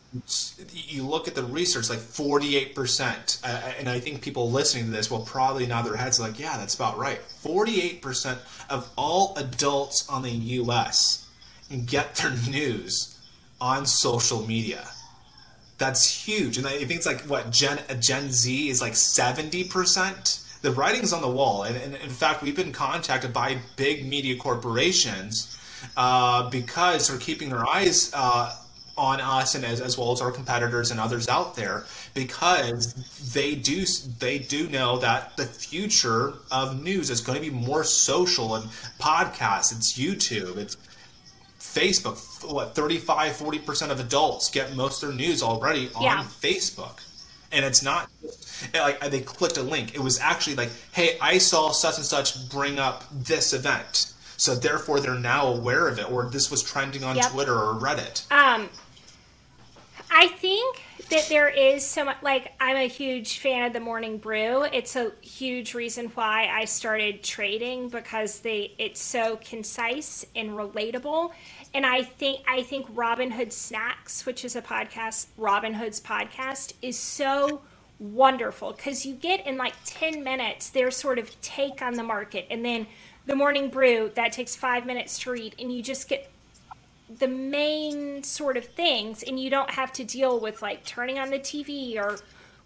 you look at the research, like 48%, uh, and I think people listening to this will probably nod their heads like, yeah, that's about right. 48% of all adults on the US get their news on social media. That's huge. And I think it's like, what, Gen, Gen Z is like 70%? The writing's on the wall. And, and in fact, we've been contacted by big media corporations uh, because they're keeping their eyes uh, on us and as, as well as our competitors and others out there because they do they do know that the future of news is going to be more social and podcasts it's youtube it's facebook what 35 40% of adults get most of their news already on yeah. facebook and it's not like they clicked a link it was actually like hey i saw such and such bring up this event so therefore they're now aware of it or this was trending on yep. twitter or reddit um I think that there is so much like I'm a huge fan of the morning brew. It's a huge reason why I started trading because they it's so concise and relatable. And I think I think Robinhood Snacks, which is a podcast, Robinhood's podcast, is so wonderful because you get in like 10 minutes their sort of take on the market and then the morning brew that takes five minutes to read and you just get the main sort of things and you don't have to deal with like turning on the TV or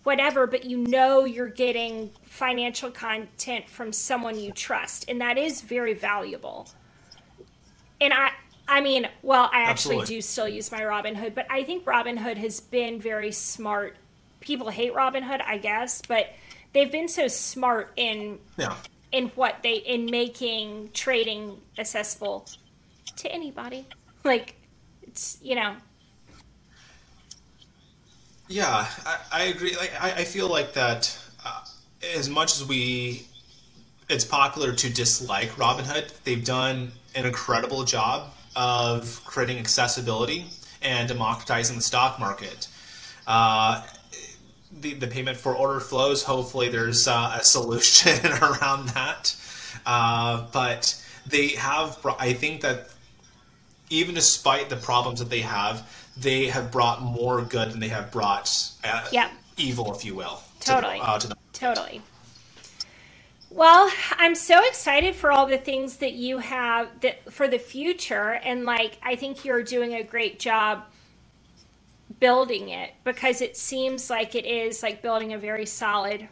whatever but you know you're getting financial content from someone you trust and that is very valuable and i i mean well i actually Absolutely. do still use my robinhood but i think robinhood has been very smart people hate robinhood i guess but they've been so smart in yeah. in what they in making trading accessible to anybody like, it's you know. Yeah, I, I agree. Like, I, I feel like that. Uh, as much as we, it's popular to dislike Robinhood. They've done an incredible job of creating accessibility and democratizing the stock market. Uh, the, the payment for order flows, hopefully there's uh, a solution around that. Uh, but they have, I think that even despite the problems that they have, they have brought more good than they have brought uh, yep. evil, if you will. Totally. To, uh, to totally. Well, I'm so excited for all the things that you have that for the future, and like I think you're doing a great job building it because it seems like it is like building a very solid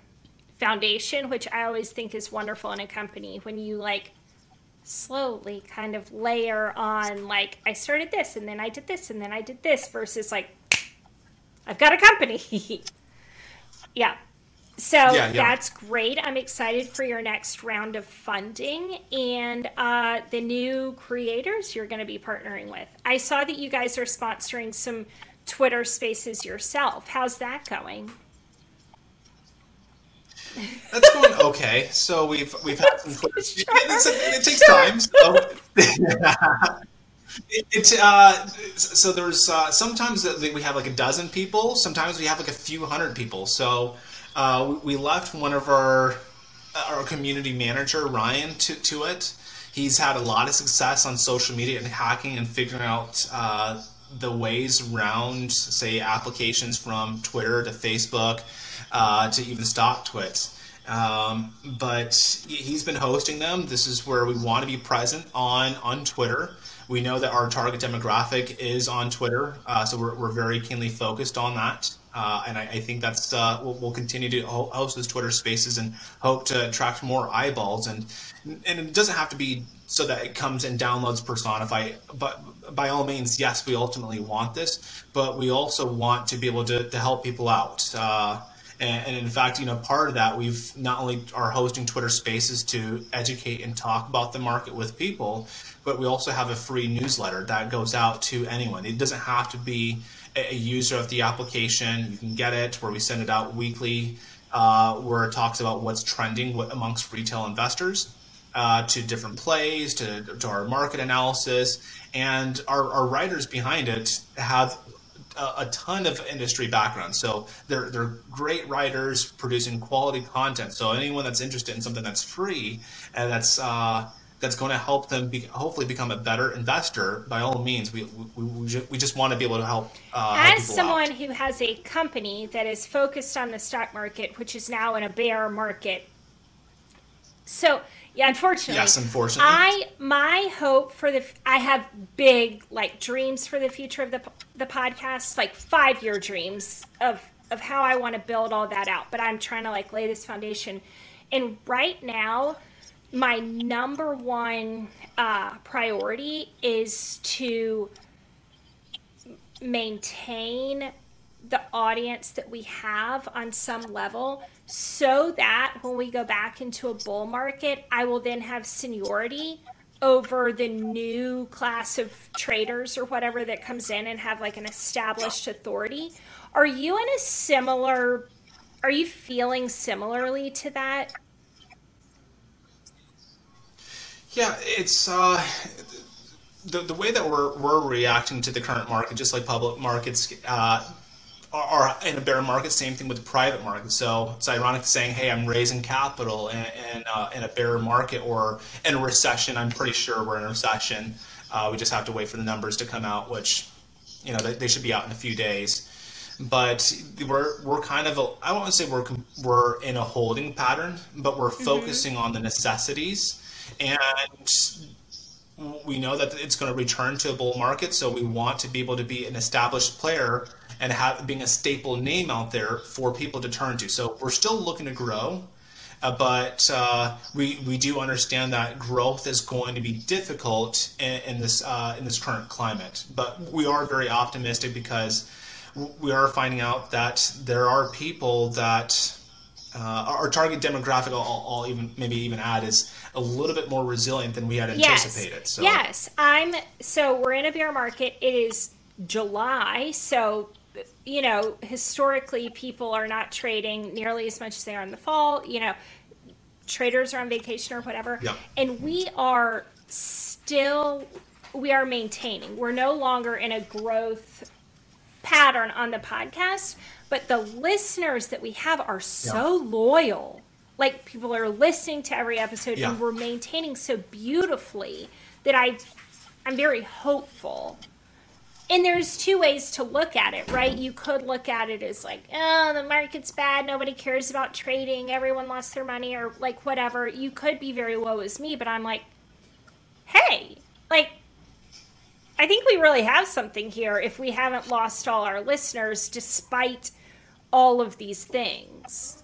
foundation, which I always think is wonderful in a company when you like slowly kind of layer on like I started this and then I did this and then I did this versus like I've got a company. yeah. So yeah, yeah. that's great. I'm excited for your next round of funding and uh, the new creators you're going to be partnering with. I saw that you guys are sponsoring some Twitter spaces yourself. How's that going? That's going okay. So we've we've had some. Sure. it takes time. So. It, it uh, so there's uh, sometimes that we have like a dozen people. Sometimes we have like a few hundred people. So uh, we left one of our our community manager Ryan to to it. He's had a lot of success on social media and hacking and figuring out uh, the ways around, say, applications from Twitter to Facebook uh, to even StockTwits. Um, but he's been hosting them. This is where we want to be present on on Twitter. We know that our target demographic is on Twitter, uh, so we're, we're very keenly focused on that. Uh, and I, I, think that's uh, we'll, we'll, continue to host those Twitter Spaces and hope to attract more eyeballs. And and it doesn't have to be so that it comes and downloads Personify. But by all means, yes, we ultimately want this, but we also want to be able to, to help people out. Uh, and, and, in fact, you know, part of that we've not only are hosting Twitter Spaces to educate and talk about the market with people, but we also have a free newsletter that goes out to anyone. It doesn't have to be a user of the application. You can get it where we send it out weekly uh, where it talks about what's trending amongst retail investors. Uh, to different plays, to, to our market analysis, and our, our writers behind it have a, a, ton of industry background. So they're they're great writers producing quality content. So anyone that's interested in something that's free and that's uh, that's going to help them be, hopefully become a better investor, by all means, we, we, we, just, we just want to be able to help. Uh, As help someone out. who has a company that is focused on the stock market, which is now in a bear market, so yeah, unfortunately. Yes, unfortunately. I my hope for the I have big like dreams for the future of the the podcast, like five year dreams of of how I want to build all that out. But I'm trying to like lay this foundation. And right now, my number one uh, priority is to maintain the audience that we have on some level so that when we go back into a bull market, I will then have seniority over the new class of traders or whatever that comes in and have like an established authority. Are you in a similar are you feeling similarly to that? Yeah, it's uh, the the way that we're we're reacting to the current market, just like public markets. Uh, are, in a bear market, same thing with the private market. So it's ironic saying, "Hey, I'm raising capital in in, uh, in a bear market or in a recession." I'm pretty sure we're in a recession. Uh, we just have to wait for the numbers to come out, which you know they, they should be out in a few days. But we're we're kind of I won't say we're we're in a holding pattern, but we're mm-hmm. focusing on the necessities and we know that it's going to return to a bull market, so we want to be able to be an established player and have being a staple name out there for people to turn to. So we're still looking to grow, uh, but uh, we we do understand that growth is going to be difficult in, in this uh, in this current climate. But we are very optimistic because we are finding out that there are people that uh, our target demographic, I'll, I'll, even maybe even add, is a little bit more resilient than we had anticipated. Yes. So. Yes, I'm. So we're in a bear market. It is July, so you know historically people are not trading nearly as much as they are in the fall. You know, traders are on vacation or whatever, yeah. and we are still we are maintaining. We're no longer in a growth pattern on the podcast but the listeners that we have are so yeah. loyal. Like people are listening to every episode yeah. and we're maintaining so beautifully that I I'm very hopeful. And there's two ways to look at it, right? You could look at it as like, oh, the market's bad, nobody cares about trading, everyone lost their money, or like whatever. You could be very low as me, but I'm like, hey, like I think we really have something here if we haven't lost all our listeners despite all of these things.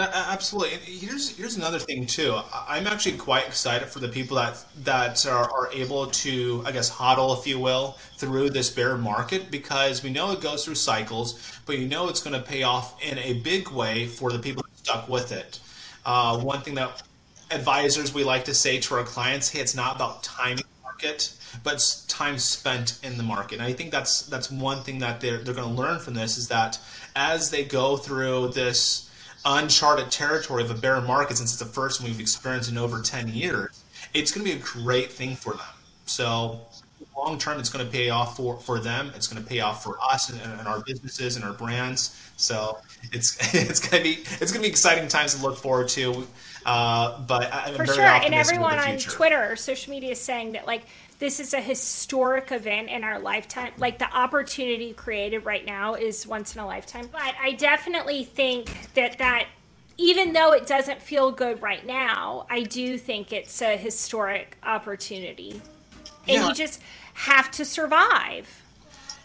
Absolutely. And here's here's another thing too. I'm actually quite excited for the people that that are, are able to, I guess, hodl, if you will, through this bear market because we know it goes through cycles, but you know it's going to pay off in a big way for the people stuck with it. Uh, one thing that advisors we like to say to our clients, hey, it's not about timing market, but time spent in the market. And I think that's that's one thing that they're they're going to learn from this is that as they go through this uncharted territory of a bear market, since it's the first one we've experienced in over ten years, it's going to be a great thing for them. So long term, it's going to pay off for, for them. It's going to pay off for us and, and our businesses and our brands. So it's it's going to be it's going to be exciting times to look forward to. Uh, but I'm for sure, and everyone on Twitter or social media is saying that like this is a historic event in our lifetime. Like the opportunity created right now is once in a lifetime. But I definitely think that that even though it doesn't feel good right now, I do think it's a historic opportunity, and yeah. you just have to survive.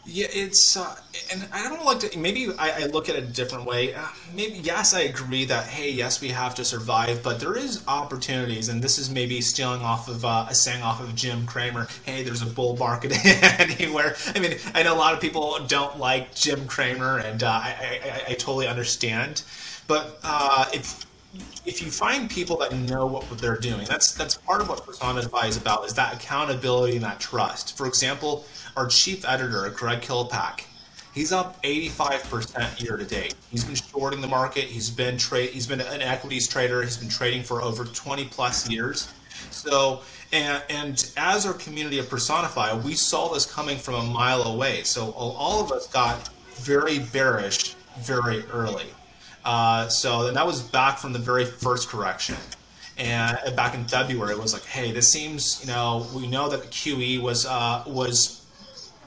Yeah, it's uh, and I don't like to. Maybe I, I, look at it a different way. Uh, maybe yes, I agree that hey, yes, we have to survive, but there is opportunities, and this is maybe stealing off of uh, a saying off of Jim Cramer. Hey, there's a bull market anywhere. I mean, I know a lot of people don't like Jim Cramer, and uh, I, I, I, totally understand. But uh, if if you find people that know what they're doing, that's that's part of what Personify is about. Is that accountability and that trust. For example our chief editor, Greg Kilpack, He's up 85% year to date. He's been shorting the market. He's been trade. He's been an equities trader. He's been trading for over 20 plus years. So, and, and as our community of Personify, we saw this coming from a mile away. So all of us got very bearish very early. Uh, so and that was back from the very first correction. And back in February, it was like, hey, this seems, you know, we know that the QE was uh, was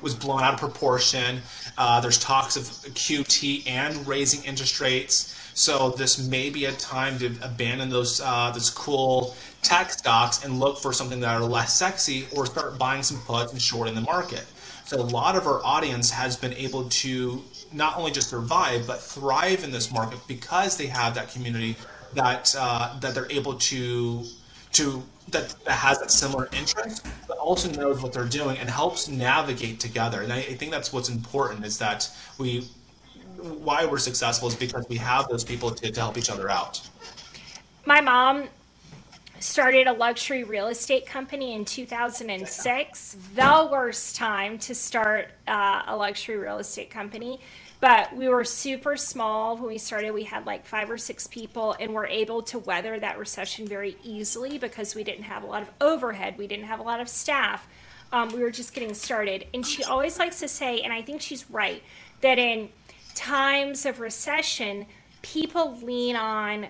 was blown out of proportion. Uh, there's talks of QT and raising interest rates. So this may be a time to abandon those uh, those cool tech stocks and look for something that are less sexy, or start buying some puts and shorting the market. So a lot of our audience has been able to not only just survive but thrive in this market because they have that community that uh, that they're able to to that, that has that similar interest, but also knows what they're doing and helps navigate together. And I, I think that's what's important is that we why we're successful is because we have those people to, to help each other out. My mom started a luxury real estate company in 2006. The worst time to start uh, a luxury real estate company. But we were super small when we started. We had like five or six people, and we're able to weather that recession very easily because we didn't have a lot of overhead, we didn't have a lot of staff. Um, we were just getting started. And she always likes to say, and I think she's right, that in times of recession, people lean on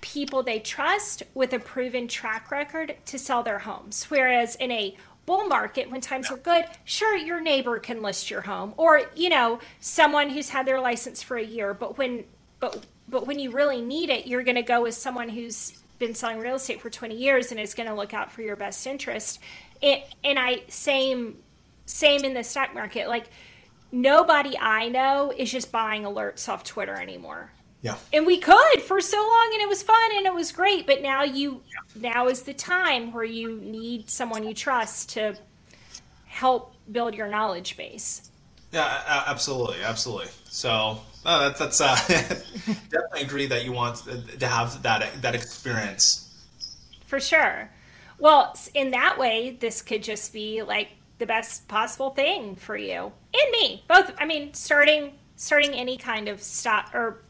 people they trust with a proven track record to sell their homes. Whereas in a bull market when times are good sure your neighbor can list your home or you know someone who's had their license for a year but when but but when you really need it you're going to go with someone who's been selling real estate for 20 years and is going to look out for your best interest. It, and i same same in the stock market like nobody i know is just buying alerts off twitter anymore yeah. And we could for so long and it was fun and it was great, but now you now is the time where you need someone you trust to help build your knowledge base. Yeah, absolutely, absolutely. So that's that's uh, definitely agree that you want to have that that experience. For sure. Well, in that way, this could just be like the best possible thing for you and me both. I mean, starting starting any kind of stock or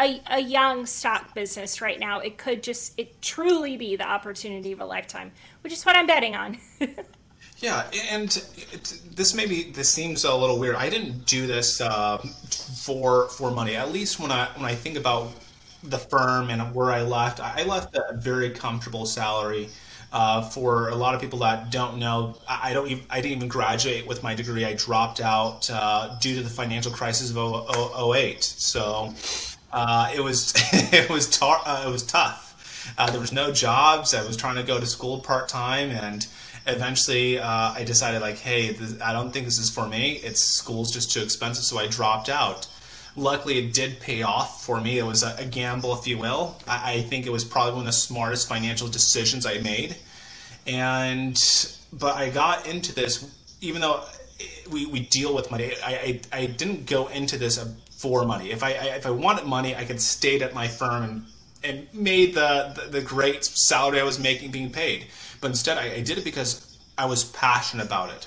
a, a young stock business right now, it could just it truly be the opportunity of a lifetime, which is what I'm betting on. yeah, and it, this maybe this seems a little weird. I didn't do this uh, for for money. At least when I when I think about the firm and where I left, I left a very comfortable salary. Uh, for a lot of people that don't know, I, don't. Even, I didn't even graduate with my degree. I dropped out uh, due to the financial crisis of 08. So uh, it was it was tar- uh, it was tough. Uh, there was no jobs. I was trying to go to school part time, and eventually uh, I decided like, hey, this, I don't think this is for me. It's school's just too expensive, so I dropped out. Luckily, it did pay off for me. It was a, a gamble, if you will. I, I think it was probably one of the smartest financial decisions I made. And but I got into this, even though we, we deal with money. I, I, I didn't go into this for money. If I, if I wanted money, I could stayed at my firm and and made the, the, the great salary I was making being paid. But instead, I, I did it because I was passionate about it,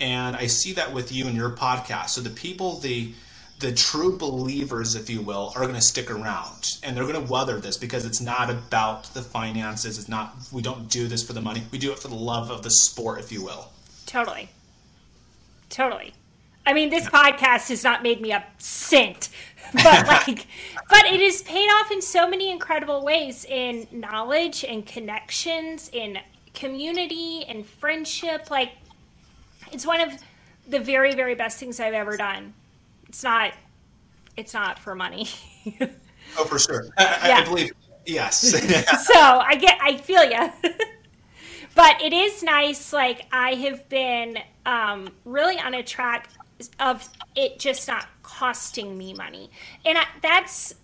and I see that with you and your podcast. So the people, the the true believers, if you will, are going to stick around and they're going to weather this because it's not about the finances. It's not, we don't do this for the money. We do it for the love of the sport, if you will. Totally. Totally. I mean, this podcast has not made me a cent, but like, but it has paid off in so many incredible ways in knowledge and connections, in community and friendship. Like, it's one of the very, very best things I've ever done. It's not, it's not for money. oh, for sure. I, yeah. I believe. Yes. so I get, I feel you. but it is nice. Like I have been um, really on a track of it just not costing me money. And I, that's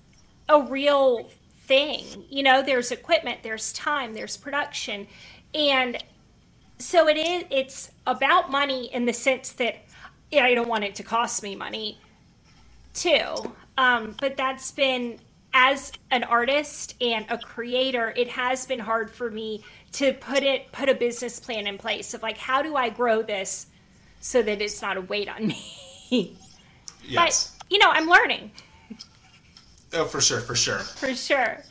a real thing. You know, there's equipment, there's time, there's production. And so it is it's about money in the sense that yeah, I don't want it to cost me money too. Um, but that's been as an artist and a creator, it has been hard for me to put it put a business plan in place of like how do I grow this so that it's not a weight on me. Yes. But, you know, I'm learning. Oh, for sure, for sure. For sure.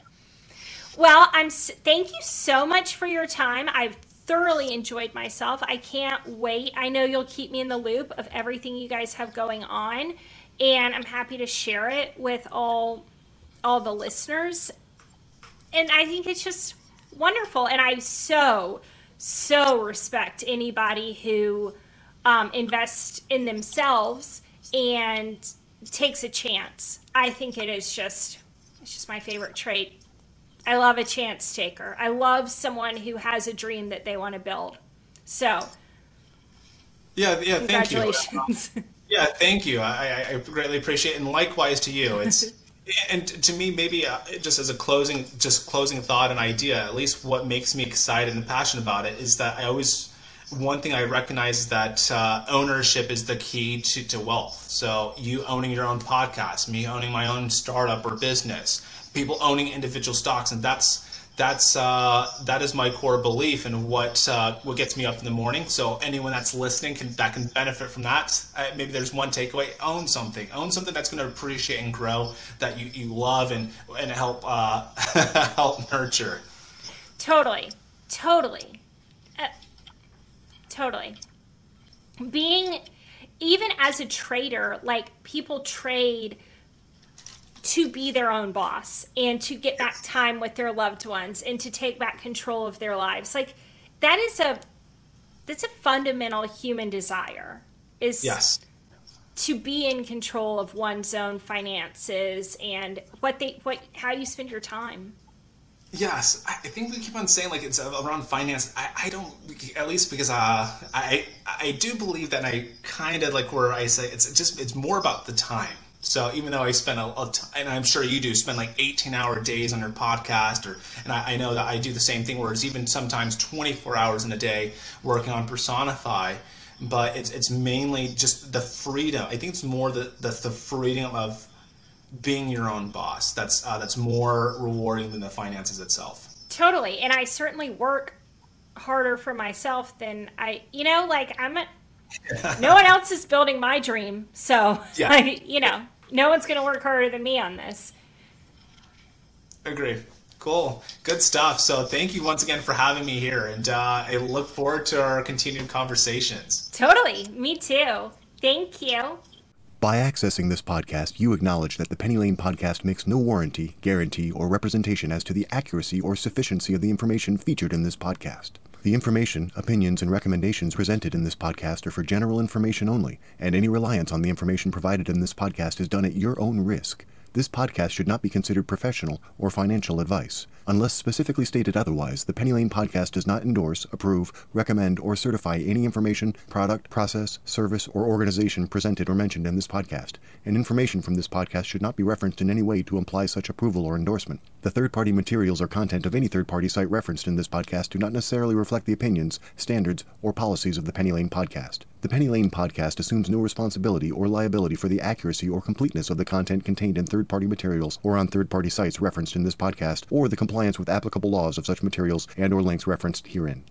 Well, I'm thank you so much for your time. I've thoroughly enjoyed myself. I can't wait. I know you'll keep me in the loop of everything you guys have going on, and I'm happy to share it with all all the listeners. And I think it's just wonderful and I so so respect anybody who um, invests in themselves and takes a chance. I think it is just it's just my favorite trait. I love a chance taker. I love someone who has a dream that they want to build. So, yeah, yeah, thank you. Congratulations. yeah, thank you. I, I greatly appreciate it, and likewise to you. It's and to me, maybe uh, just as a closing, just closing thought and idea, at least what makes me excited and passionate about it is that I always one thing I recognize is that uh, ownership is the key to, to wealth. So you owning your own podcast, me owning my own startup or business, people owning individual stocks, and that's that's uh, that is my core belief and what uh, what gets me up in the morning. So anyone that's listening can that can benefit from that. Uh, maybe there's one takeaway: own something, own something that's going to appreciate and grow that you, you love and and help uh, help nurture. Totally, totally, totally. Being even as a trader, like people trade to be their own boss and to get back time with their loved ones and to take back control of their lives. Like that is a that's a fundamental human desire is yes to be in control of one's own finances and what they what how you spend your time. Yes, I think we keep on saying like it's around finance. I, I don't, at least because uh, I I do believe that I kind of like where I say it's just it's more about the time so even though I spend a, a t- and I'm sure you do spend like 18 hour days on your podcast, or and I, I know that I do the same thing, where it's even sometimes 24 hours in a day working on Personify. But it's it's mainly just the freedom. I think it's more the the, the freedom of being your own boss. That's uh, that's more rewarding than the finances itself. Totally, and I certainly work harder for myself than I. You know, like I'm a no one else is building my dream. So, yeah. like, you know, no one's going to work harder than me on this. Agree. Cool. Good stuff. So, thank you once again for having me here. And uh, I look forward to our continued conversations. Totally. Me too. Thank you. By accessing this podcast, you acknowledge that the Penny Lane podcast makes no warranty, guarantee, or representation as to the accuracy or sufficiency of the information featured in this podcast. The information, opinions, and recommendations presented in this podcast are for general information only, and any reliance on the information provided in this podcast is done at your own risk. This podcast should not be considered professional or financial advice. Unless specifically stated otherwise, the Penny Lane podcast does not endorse, approve, recommend, or certify any information, product, process, service, or organization presented or mentioned in this podcast, and information from this podcast should not be referenced in any way to imply such approval or endorsement. The third party materials or content of any third party site referenced in this podcast do not necessarily reflect the opinions, standards, or policies of the Penny Lane podcast. The Penny Lane podcast assumes no responsibility or liability for the accuracy or completeness of the content contained in third party materials or on third party sites referenced in this podcast or the compliance with applicable laws of such materials and or links referenced herein.